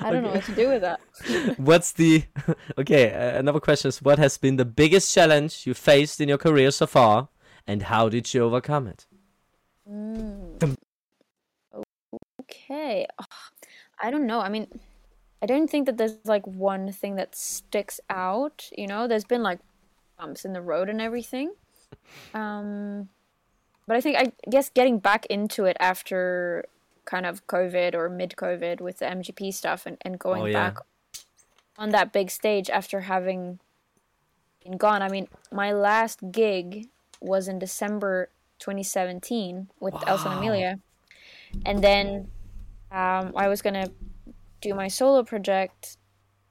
I don't know what to do with that. What's the okay? Uh, another question is: What has been the biggest challenge you faced in your career so far, and how did you overcome it? Mm. Okay. Ugh, I don't know. I mean, I don't think that there's like one thing that sticks out. You know, there's been like bumps in the road and everything. Um, but I think I guess getting back into it after kind of COVID or mid COVID with the MGP stuff and, and going Oh, yeah. back on that big stage after having been gone. I mean, my last gig was in December 2017 with Elsa and Emilie. And then um, I was going to do my solo project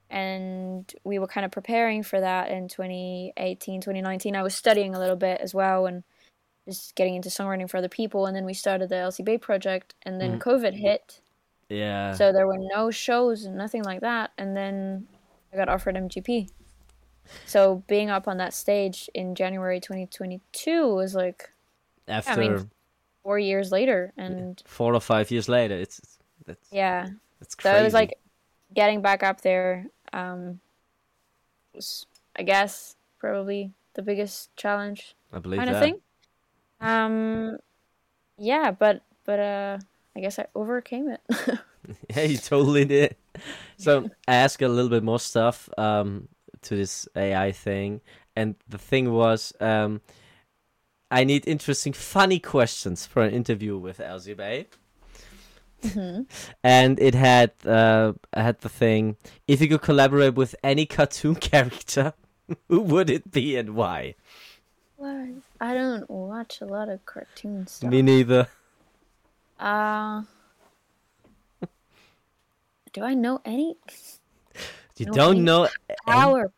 and we were kind of preparing for that in 2018 2019 i was studying a little bit as well and just getting into songwriting for other people and then we started the Elsie Bay project and then Mhm. covid hit Yeah. so there were no shows and nothing like that and then i got offered mgp so being up on that stage in january 2022 was like After I mean, four years later and four or five years later, it's, it's that's yeah that's So it was like getting back up there. Um, was I guess probably the biggest challenge I believe kind that. of thing. Um, yeah, but but uh, I guess I overcame it. Yeah, you totally did. So I asked a little bit more stuff um, to this AI thing, and the thing was, um, I need interesting, funny questions for an interview with Elsie Bay. Mhm. And it had uh, had the thing: if you could collaborate with any cartoon character, who would it be and why? I don't watch a lot of cartoon stuff. Me neither. Uh, do I know any You No, don't I- know? Power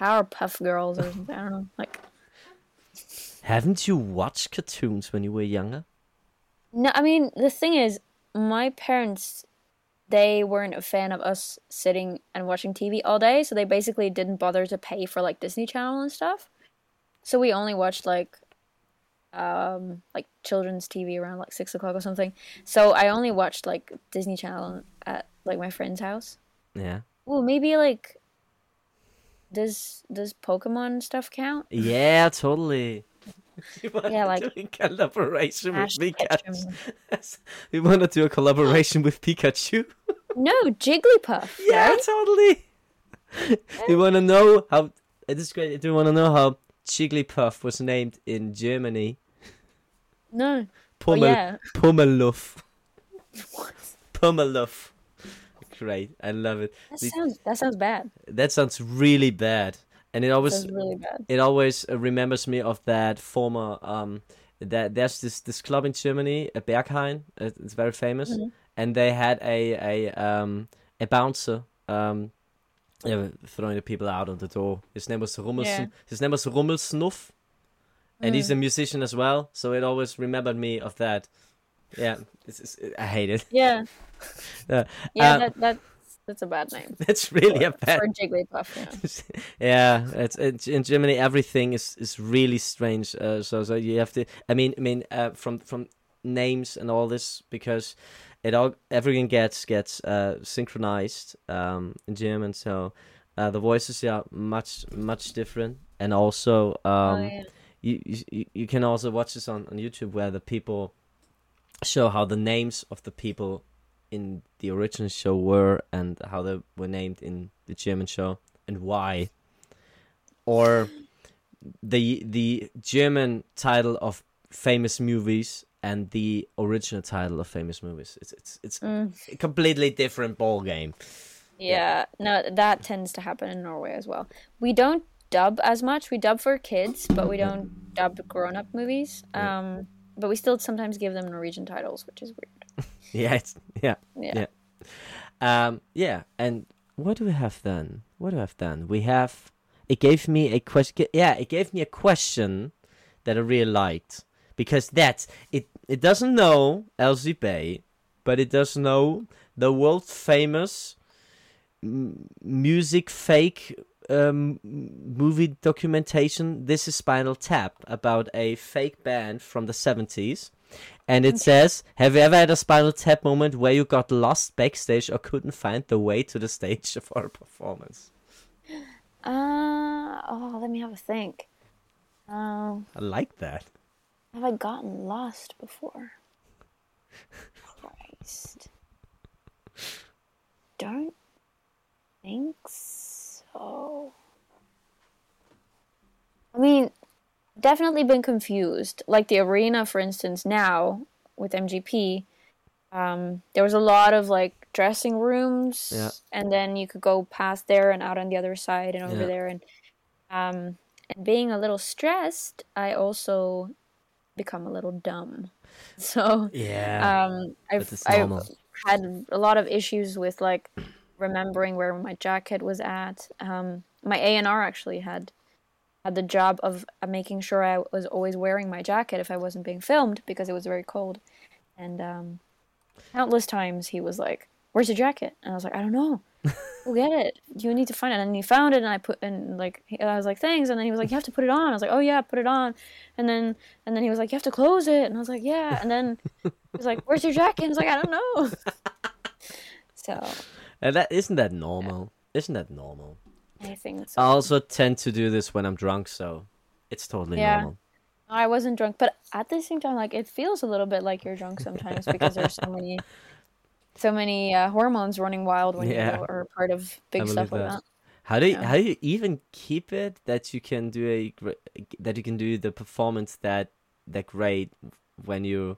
Powerpuff Girls or something? I don't know. Like Haven't you watched cartoons when you were younger? No, I mean the thing is, my parents they weren't a fan of us sitting and watching TV all day, so they basically didn't bother to pay for like Disney Channel and stuff. So we only watched like um like children's TV around like six o'clock or something. So I only watched like Disney Channel at like my friend's house. Yeah. Well, maybe like does does Pokemon stuff count? Yeah, totally. We Yeah, like do a collaboration with Ash Pikachu. We want to do a collaboration with Pikachu. No, Jigglypuff. Yeah, right? totally. we want to know how. It is great. Do you want to know how Jigglypuff was named in Germany? No. Oh, Pummel, yeah. Pummeluff. What? Pummeluff. Great, I love it. That The- sounds that sounds bad. That sounds really bad, and it always really bad. it always uh, remembers me of that former um that there's this this club in Germany, a Berghain. It's very famous, Mhm. and they had a a um a bouncer um yeah, throwing the people out on the door. His name was Rummels. Yeah. His name was Rummelsnuff, and he's Mm. a musician as well. So it always remembered me of that. Yeah, it's, it's, I hate it. Yeah. Yeah. Yeah, Uh, that that's That's a bad name. That's really a bad. For Jigglypuff, yeah. yeah, it's, it's in Germany. Everything is is really strange. Uh, so so you have to. I mean, I mean, uh, from from names and all this because it all everything gets gets uh, synchronized um, in German. So uh, the voices are much much different, and also um, oh, yeah. you, you you can also watch this on on YouTube where the people show how the names of the people in the original show were and how they were named in the German show and why, or the the German title of famous movies and the original title of famous movies. It's it's it's Mm. a completely different ball game. Yeah, no, that tends to happen in Norway as well. We don't dub as much. We dub for kids, but we don't dub grown-up movies. Um, but we still sometimes give them Norwegian titles, which is weird. Yeah, it's yeah. Yeah. Yeah. Um, yeah, and what do we have then? What do we have then? We have. It gave me a question. Yeah, it gave me a question that I really liked because that it it doesn't know Elsie Bay, but it does know the world famous m- music fake um, movie documentation. This is Spinal Tap about a fake band from the seventies. And it says, "Have you ever had a Spinal Tap moment where you got lost backstage or couldn't find the way to the stage for a performance?" Uh, oh, let me have a think. Um, I like that. Have I gotten lost before? Christ. Don't think so. I mean, definitely been confused. Like the arena, for instance, now with MGP, um, there was a lot of like dressing rooms, Yeah. and then you could go past there and out on the other side and over Yeah. there, and um, and being a little stressed, I also become a little dumb. So Yeah, um, I've, I've had a lot of issues with like remembering where my jacket was at. Um, my A and R actually had had the job of uh, making sure I was always wearing my jacket if I wasn't being filmed because it was very cold. And um, countless times he was like, "Where's your jacket?" And I was like, "I don't know. Go get it. You need to find it." And he found it, and I put and like I was like, "Thanks." And then he was like, "You have to put it on." I was like, "Oh yeah, put it on." And then and then he was like, "You have to close it." And I was like, "Yeah." And then he was like, "Where's your jacket?" And I was like, "I don't know." so and that isn't that normal? Isn't that normal? I think I also tend to do this when I'm drunk, so it's totally Yeah. normal. I wasn't drunk, but at the same time, like it feels a little bit like you're drunk sometimes because there's so many, so many uh, hormones running wild when Yeah. you are part of big stuff like that. that. How do you, Yeah. how do you even keep it that you can do a that you can do the performance that that great when you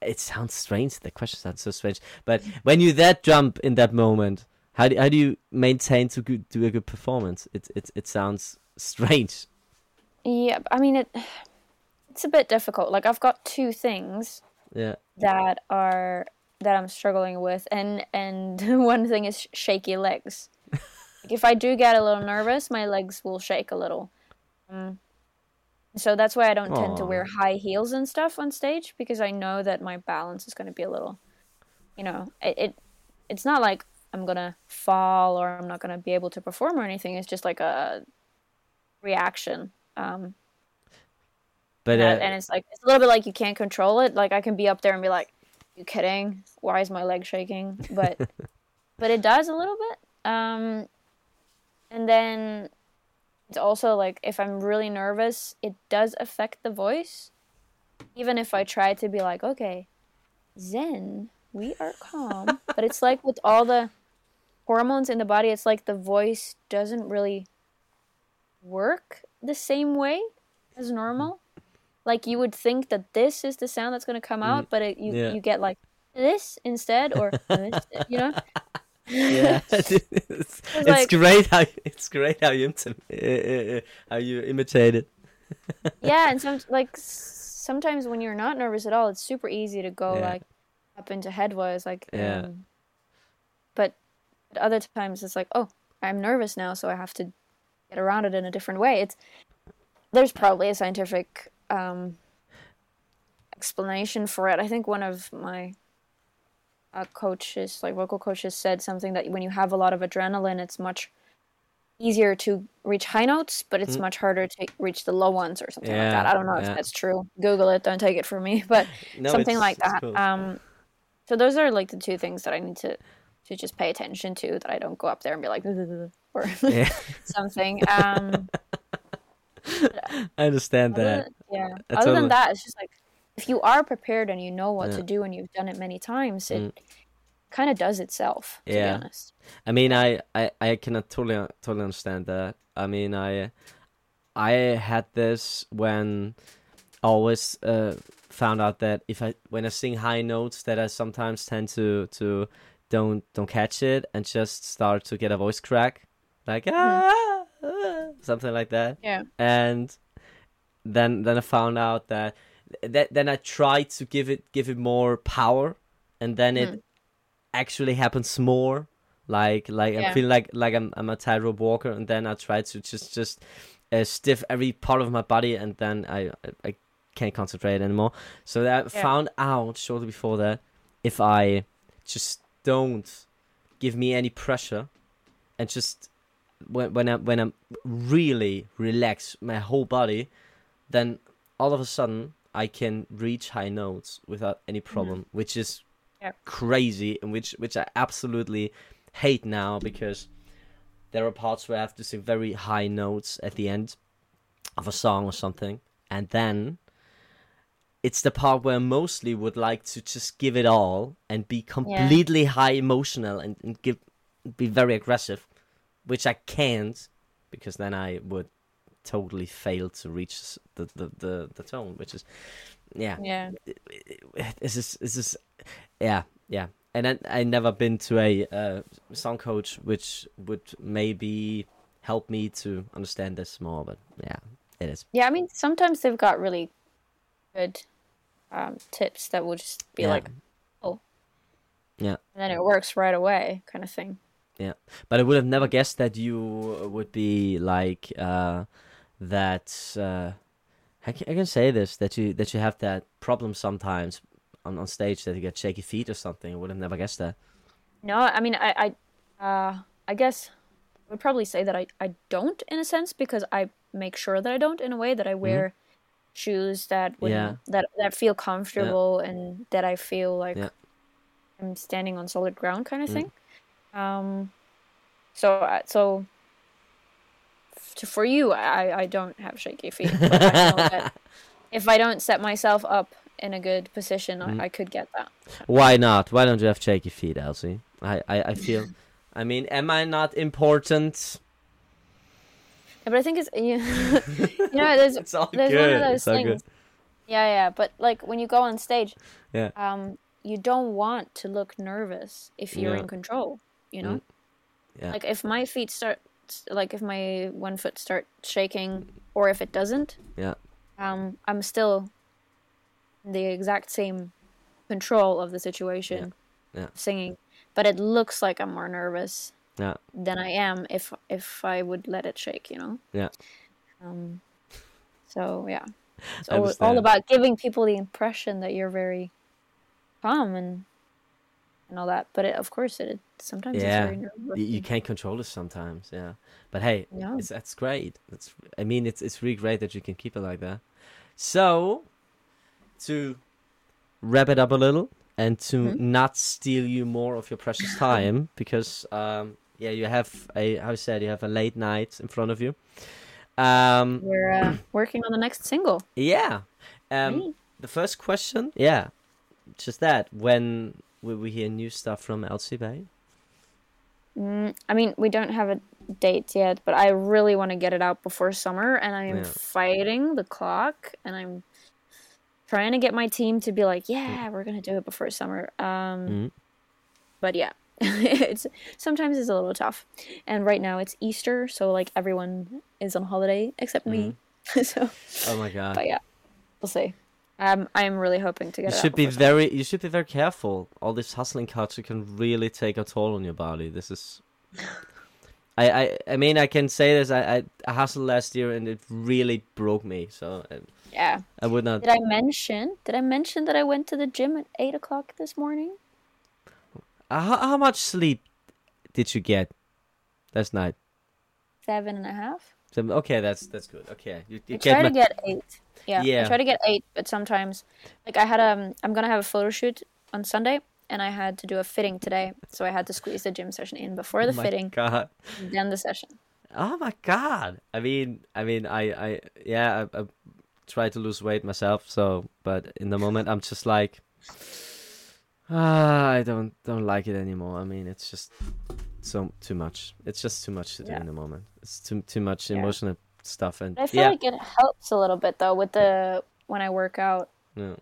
it sounds strange the question sounds so strange but when you that jump in that moment how do, how do you maintain to go- do a good performance it it it sounds strange Yeah, I mean it. It's a bit difficult. Like I've got two things yeah that are that I'm struggling with, and and one thing is shaky legs. if I do get a little nervous, my legs will shake a little. Um, so that's why I don't tend to wear high heels and stuff on stage because I know that my balance is going to be a little, you know, it, it it's not like I'm gonna fall or I'm not gonna be able to perform or anything. It's just like a reaction. Um, but uh, and it's like it's a little bit like you can't control it. Like I can be up there and be like, "You kidding? Why is my leg shaking?" But but it does a little bit. Um, and then it's also like if I'm really nervous, it does affect the voice. Even if I try to be like, "Okay, Zen, we are calm," but it's like with all the hormones in the body, it's like the voice doesn't really work the same way as normal. Like you would think that this is the sound that's going to come out, but it, you yeah. you get like this instead, or this, you know. yeah it's, it's like- great how it's great how you uh, how you imitate it yeah, and some like sometimes when you're not nervous at all, it's super easy to go Yeah. like up into head voice, like. Yeah. Um, but at other times it's like, oh, I'm nervous now, so I have to get around it in a different way. It's there's probably a scientific um, explanation for it. I think one of my uh, coaches, like vocal coaches, said something that when you have a lot of adrenaline, it's much easier to reach high notes, but it's Mm. much harder to reach the low ones or something like that. I don't know yeah. if that's true. Google it. Don't take it from me, but No, something like that. cool. Um, so those are like the two things that I need to to just pay attention to. That I don't go up there and be like or yeah, something. Um, I understand that. Yeah. I Other totally- than that, it's just like if you are prepared and you know what Yeah. to do and you've done it many times, it Mm. kind of does itself. To Yeah. be honest. I mean, I, I, I cannot totally totally understand that. I mean, I I had this when I always uh, found out that if I when I sing high notes, that I sometimes tend to to don't don't catch it and just start to get a voice crack, like ah, ah, something like that. Yeah. And then then I found out that that then I tried to give it give it more power, and then it Mm. actually happens more. Like like I feel like like I'm I'm a tightrope walker, and then I try to just just uh, stiff every part of my body, and then I I, I can't concentrate anymore. So I Yeah. found out shortly before that if I just don't give me any pressure, and just when when I when I'm really relax my whole body, then all of a sudden I can reach high notes without any mm-hmm. problem, which is Yeah. crazy, and which which I absolutely hate now because there are parts where I have to sing very high notes at the end of a song or something, and then it's the part where I mostly would like to just give it all and be completely high emotional and, and give be very aggressive, which I can't because then I would totally failed to reach the the, the, the tone, which is yeah Yeah. this is this is yeah yeah and I I never been to a uh, song coach which would maybe help me to understand this more but yeah it is Yeah, I mean, sometimes they've got really good um, tips that will just be yeah like, oh, Yeah. and then it works right away, kind of thing. Yeah, but I would have never guessed that you would be like uh that uh I can, I can say this that you that you have that problem sometimes on, on stage that you get shaky feet or something I would have never guessed that No, I mean, I, I, uh, I guess I would probably say that I, I don't in a sense because I make sure that I don't in a way that I wear shoes that would Yeah. that that feel comfortable and that I feel like Yeah. I'm standing on solid ground kind of Mm. thing. Um, so uh, so f- for you, I I don't have shaky feet. But I know that if I don't set myself up in a good position, Mm. I, I could get that. Why not? Why don't you have shaky feet, Elsie? I, I, I feel. I mean, am I not important? Yeah, but I think it's you, you know there's It's all there's good. one of those it's things. good. Yeah, yeah, but like when you go on stage, Yeah. um, you don't want to look nervous if you're Yeah. in control. You know, Mm. Yeah. like if my feet start, like if my one foot starts shaking, or if it doesn't, Yeah. um, I'm still in the exact same control of the situation, Yeah. singing, but it looks like I'm more nervous Yeah. than I am if if I would let it shake. You know. Yeah. Um, so yeah, it's all, all about giving people the impression that you're very calm and and all that. But it, of course, it sometimes Yeah. You, can't control it sometimes, yeah. But hey, Yeah. that's great. That's I mean, it's it's really great that you can keep it like that. So, to wrap it up a little and to Mhm. not steal you more of your precious time, because um, yeah, you have a how I said you have a late night in front of you. Um, We're uh, working on the next single. yeah. Um, the first question, yeah, just that. When will we hear new stuff from Elsie Bay? Mm, I mean, we don't have a date yet, but I really want to get it out before summer, and I am Yeah. fighting the clock, and I'm trying to get my team to be like, "Yeah, we're gonna do it before summer." Um, Mhm. but yeah, it's sometimes it's a little tough, and right now it's Easter, so like everyone is on holiday except me. so, Oh my god. but yeah, we'll see. Um, I'm really hoping to get You should out be very you should be very careful. All this hustling culture can really take a toll on your body. This is I I, I mean I can say this I, I I hustled last year and it really broke me. So I, Yeah. I would not Did I mention? Did I mention that I went to the gym at eight o'clock this morning? Uh, how, how much sleep did you get last night? Seven and a half. So, okay, that's that's good. Okay, you, you I try my- to get eight. Yeah, Yeah. I try to get eight, but sometimes, like I had um, I'm gonna have a photo shoot on Sunday, and I had to do a fitting today, so I had to squeeze the gym session in before the Oh my fitting, God. then the session. Oh my god! I mean, I mean, I, I, yeah, I, I try to lose weight myself. So, but in the moment, I'm just like, ah, I don't, don't like it anymore. I mean, it's just so too much. It's just too much to do Yeah. in the moment. It's too, too much Yeah. emotional stuff, and I feel yeah, like it helps a little bit though with the when I work out yeah,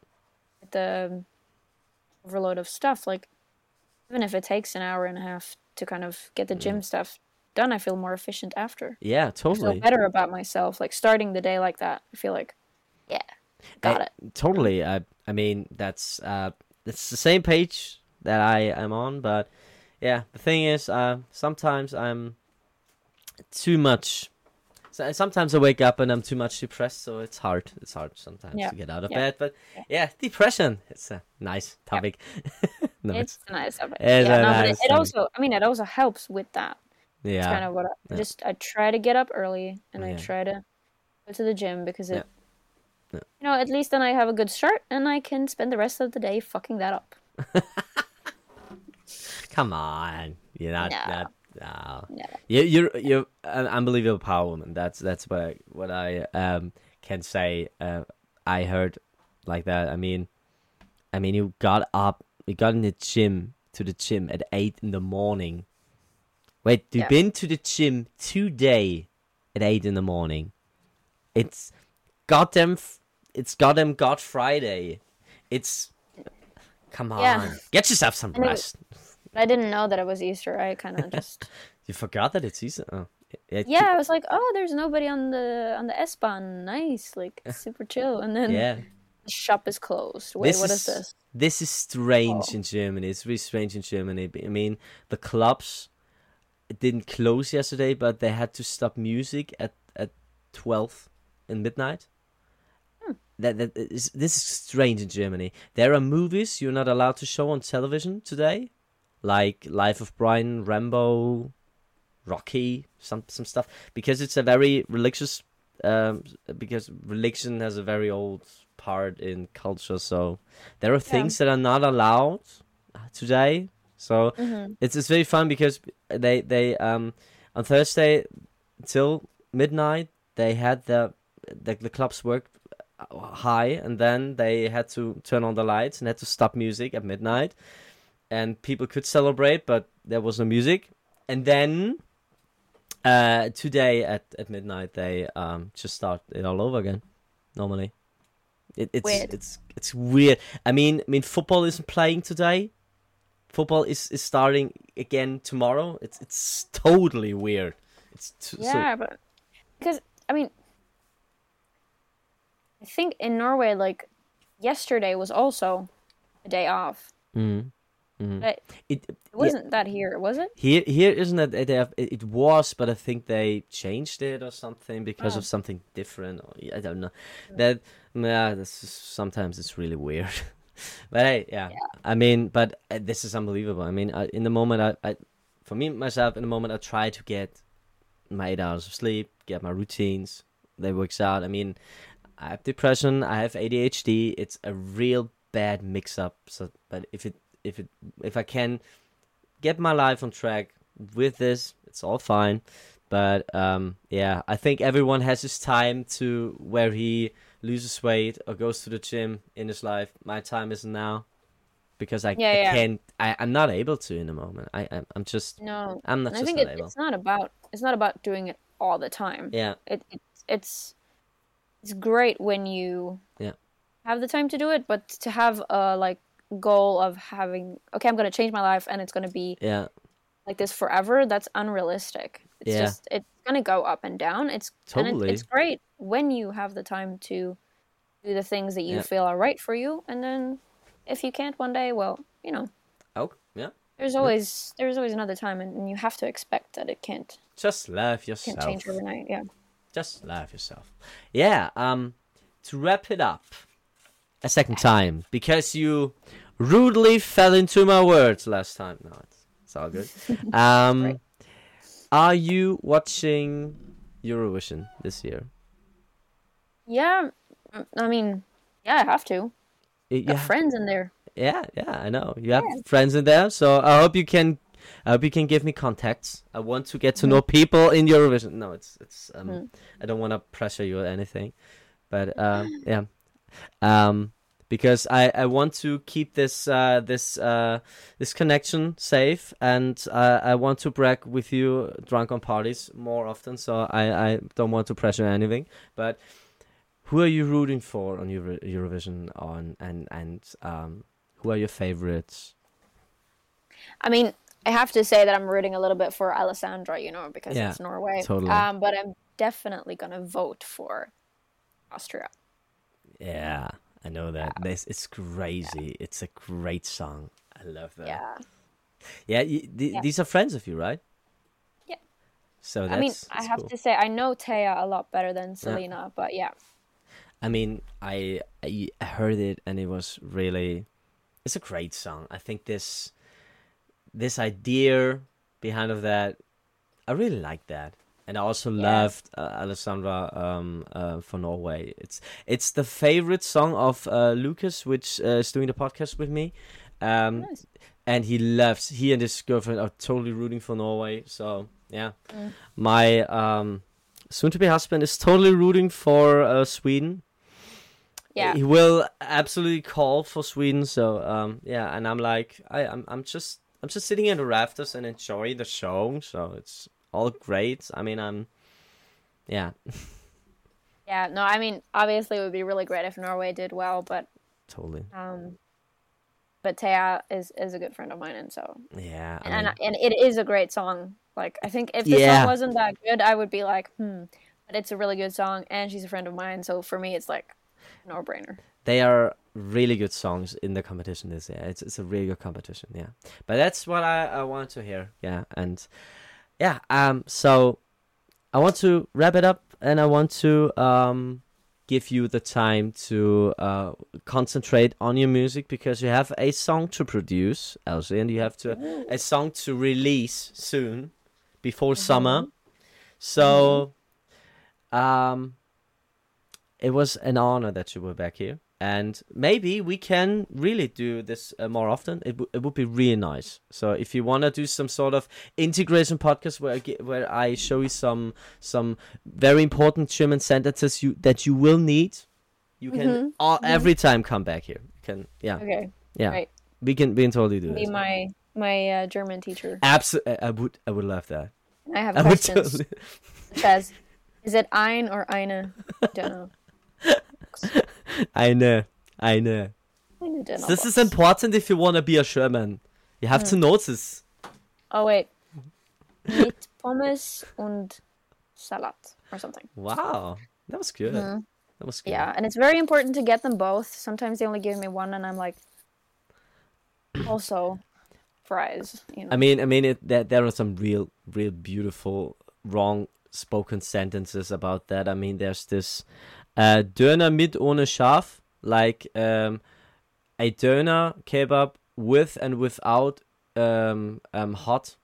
the overload of stuff. Like even if it takes an hour and a half to kind of get the gym stuff done, I feel more efficient after. yeah, I feel totally. better about myself. Like starting the day like that, I feel like, yeah, got I- it. Totally. I I mean that's uh it's the same page that I am on, but yeah, the thing is, uh, sometimes I'm too much. So sometimes I wake up and I'm too much depressed, so it's hard. It's hard sometimes Yeah. to get out of Yeah. bed. But Yeah. yeah, depression. It's a nice topic. no, It's a nice topic. It's yeah, no, but nice it, it also, I mean, it also helps with that. yeah, It's kind of what I just I try to get up early and I try to go to the gym because it, you know, at least then I have a good start and I can spend the rest of the day fucking that up. Come on, you're not. No. not no. No. You, you're you're an unbelievable power woman. That's that's what I what I um can say. Uh, I heard like that. I mean, I mean, you got up, you got in the gym to the gym at eight in the morning. Wait, you've Yeah. been to the gym today at eight in the morning. It's goddamn. f- It's goddamn God Friday. It's. Come on, Yeah. get yourself some And it- rest. I didn't know that it was Easter. I kind of just You forgot that it's Easter. Oh. It- yeah, I was like, oh, there's nobody on the on the S Bahn. Nice, like super chill. And then Yeah. the shop is closed. Wait, This what is- is this? This is strange Oh. in Germany. It's really strange in Germany. I mean, the clubs didn't close yesterday, but they had to stop music at at twelve in midnight. Hmm. That that is this is strange in Germany. There are movies you're not allowed to show on television today, like Life of Brian, Rambo, Rocky, some some stuff, because it's a very religious. Um, because religion has a very old part in culture, so there are things that are not allowed today. So hmm it's it's very fun because they they um on Thursday till midnight they had the the, the clubs worked high and then they had to turn on the lights and had to stop music at midnight and people could celebrate but there was no music and then uh today at at midnight they um just start it all over again normally it, it's Weird. it's it's weird i mean i mean football isn't playing today football is, is starting again tomorrow. It's it's totally weird. It's t- Yeah, but because I mean, I think in Norway, like yesterday was also a day off. so. Mm, mm. But It it wasn't that here, was it? here here isn't it? It, have- it it was, but I think they changed it or something because Oh. of something different. Or, I don't know. That yeah, this is, sometimes it's really weird. but hey, yeah. I mean, but uh, this is unbelievable. I mean, I, in the moment, I, I for me myself, in the moment, I try to get my eight hours of sleep, get my routines. That works out. I mean, I have depression. I have ADHD. It's a real bad mix up. So, but if it if it if I can get my life on track with this, it's all fine. But um, yeah, I think everyone has his time to where he loses weight or goes to the gym in his life. My time isn't now because I, Yeah, I yeah. can't. I, I'm not able to in the moment. I I'm, just No, I'm not I just think not it, able. it's not about it's not about doing it all the time. Yeah, It, it it's it's great when you Yeah. have the time to do it, but to have a like goal of having okay, I'm gonna change my life and it's gonna be yeah, like this forever. That's unrealistic. It's Yeah. just it's gonna go up and down. It's Totally. it, it's great when you have the time to do the things that you Yeah. feel are right for you, and then if you can't one day, well, you know, oh yeah. there's always there's always another time, and, and you have to expect that it can't Just love yourself can't change overnight. Yeah. Just love yourself. Yeah. Um, to wrap it up, a second time because you rudely fell into my words last time. No, it's, it's all good. Um, Right. are you watching Eurovision this year? Yeah, mm, I mean, yeah, I have to. Y- Got Yeah, friends in there. yeah, yeah. I know you have friends in there, so I hope you can. I hope you can give me contacts. I want to get to know people in Eurovision. No, it's it's. Um, Mm. I don't want to pressure you or anything, but um, yeah, um, because I, I want to keep this uh, this uh, this connection safe, and uh, I want to brag with you drunk on parties more often. So I, I don't want to pressure anything, but who are you rooting for on Euro- Eurovision on and and um, who are your favorites? I mean, I have to say that I'm rooting a little bit for Alessandra, you know, because Yeah, it's Norway. totally. Um, but I'm definitely gonna vote for Austria. Yeah, I know that. This it's crazy. It's a great song. I love that. Yeah. Yeah, you, th- Yeah. these are friends of you, right? Yeah. So that's, I mean, I have cool. to say I know Teya a lot better than Salena, but yeah. I mean, I I heard it and it was really, it's a great song. I think this, this idea behind of that, I really like that, and I also Yeah. loved uh, Alessandra um uh, for Norway. It's it's the favorite song of uh, Lucas, which uh, is doing the podcast with me. Um, Nice. and he loves he and his girlfriend are totally rooting for Norway. So yeah, Mm. my um soon-to-be husband is totally rooting for uh, Sweden. Yeah. he will absolutely call for Sweden. So um yeah, and I'm like I I'm I'm just I'm just sitting in the rafters and enjoy the show. So it's all great. I mean I'm yeah Yeah, no, I mean, obviously it would be really great if Norway did well, but totally um, but Teya is is a good friend of mine, and so yeah. I and and it is a great song. Like I think if the Yeah. song wasn't that good, I would be like, hmm. But it's a really good song, and she's a friend of mine, so for me, it's like no brainer. they are really good songs in the competition this year. It's it's a really good competition, yeah. But that's what I, I want to hear, yeah. And yeah, um so I want to wrap it up and I want to um give you the time to uh concentrate on your music because you have a song to produce, Elsie, and you have to a song to release soon before summer. So um it was an honor that you were back here and maybe we can really do this uh, more often it, w- it would be really nice so if you want to do some sort of integration podcast where I, get, where I show you some some very important german sentences you that you will need you can all, every time come back here can yeah Okay, yeah right. we can we can totally do be this my my uh, German teacher. absolutely i would i would love that I have i would questions. totally as, is it ein or eine? Don't know. i know i know Eine dinner this is important if you want to be a sherman you have to notice. Oh wait, mit Pommes und Salat or something. Wow, that was good. Mhm. That was good. Yeah, and it's very important to get them both. Sometimes they only give me one, and I'm like, also fries. You know. I mean, I mean, it, there there are some real, real beautiful wrong spoken sentences about that. I mean, there's this uh, Döner mit ohne Schaf, like um, a Döner kebab with and without um, um, hot.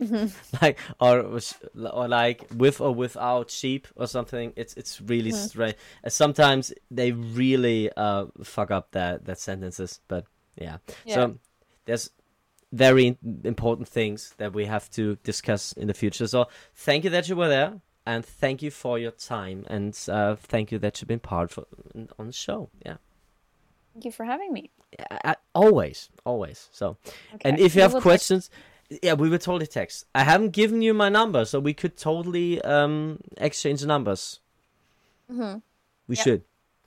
like or or like with or without sheep or something it's it's really strange Uh, sometimes they really uh fuck up that that sentences but yeah. Yeah. so there's very important things that we have to discuss in the future so thank you that you were there and thank you for your time and uh thank you that you've been part for, on the show yeah Thank you for having me. Always always so Okay. and if you have will text- questions, yeah, we will totally text. I haven't given you my number, so we could totally um exchange numbers. Mhm. We should.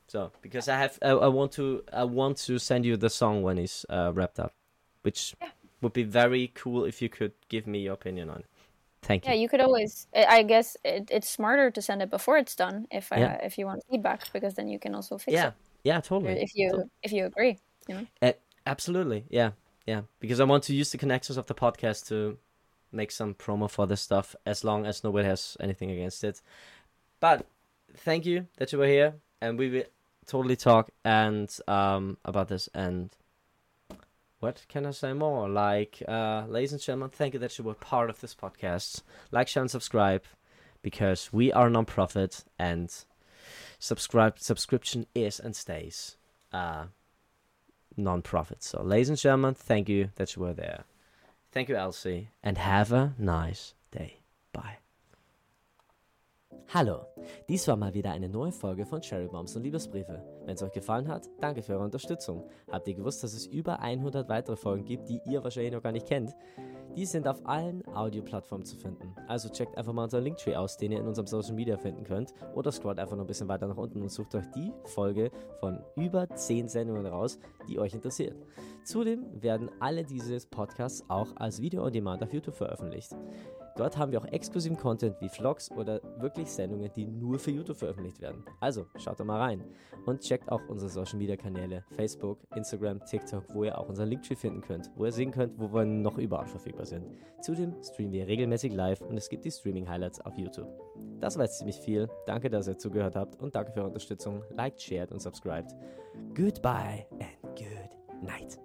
So because I have, I, I want to, I want to send you the song when it's uh, wrapped up, which Yeah. would be very cool if you could give me your opinion on it. Thank you. Yeah, you. could always. I guess it, it's smarter to send it before it's done if uh, if you want feedback because then you can also fix Yeah, it yeah, Yeah, totally. if you To- if you agree. You know. Uh, absolutely, yeah, yeah. Because I want to use the connections of the podcast to make some promo for this stuff, as long as nobody has anything against it. But thank you that you were here, and we will totally talk and um about this. And what can I say more? Like, uh, ladies and gentlemen, thank you that you were part of this podcast. Like, share, and subscribe because we are non-profit and subscribe subscription is and stays uh, non-profit. So, ladies and gentlemen, thank you that you were there. Thank you, Elsie, and have a nice day. Bye. Hallo, dies war mal wieder eine neue Folge von Cherry Bombs und Liebesbriefe. Wenn es euch gefallen hat, danke für eure Unterstützung. Habt ihr gewusst, dass es über 100 weitere Folgen gibt, die ihr wahrscheinlich noch gar nicht kennt? Die sind auf allen Audioplattformen zu finden. Also checkt einfach mal unseren Linktree aus, den ihr in unserem Social Media finden könnt. Oder scrollt einfach noch ein bisschen weiter nach unten und sucht euch die Folge von über 10 Sendungen raus, die euch interessiert. Zudem werden alle diese Podcasts auch als Video on Demand auf YouTube veröffentlicht. Dort haben wir auch exklusiven Content wie Vlogs oder wirklich Sendungen, die nur für YouTube veröffentlicht werden. Also schaut da mal rein und checkt auch unsere Social Media Kanäle Facebook, Instagram, TikTok, wo ihr auch unseren Linktree finden könnt, wo ihr sehen könnt, wo wir noch überall verfügbar sind. Zudem streamen wir regelmäßig live und es gibt die Streaming Highlights auf YouTube. Das war jetzt ziemlich viel. Danke, dass ihr zugehört habt und danke für eure Unterstützung. Liked, shared und subscribed. Goodbye and good night.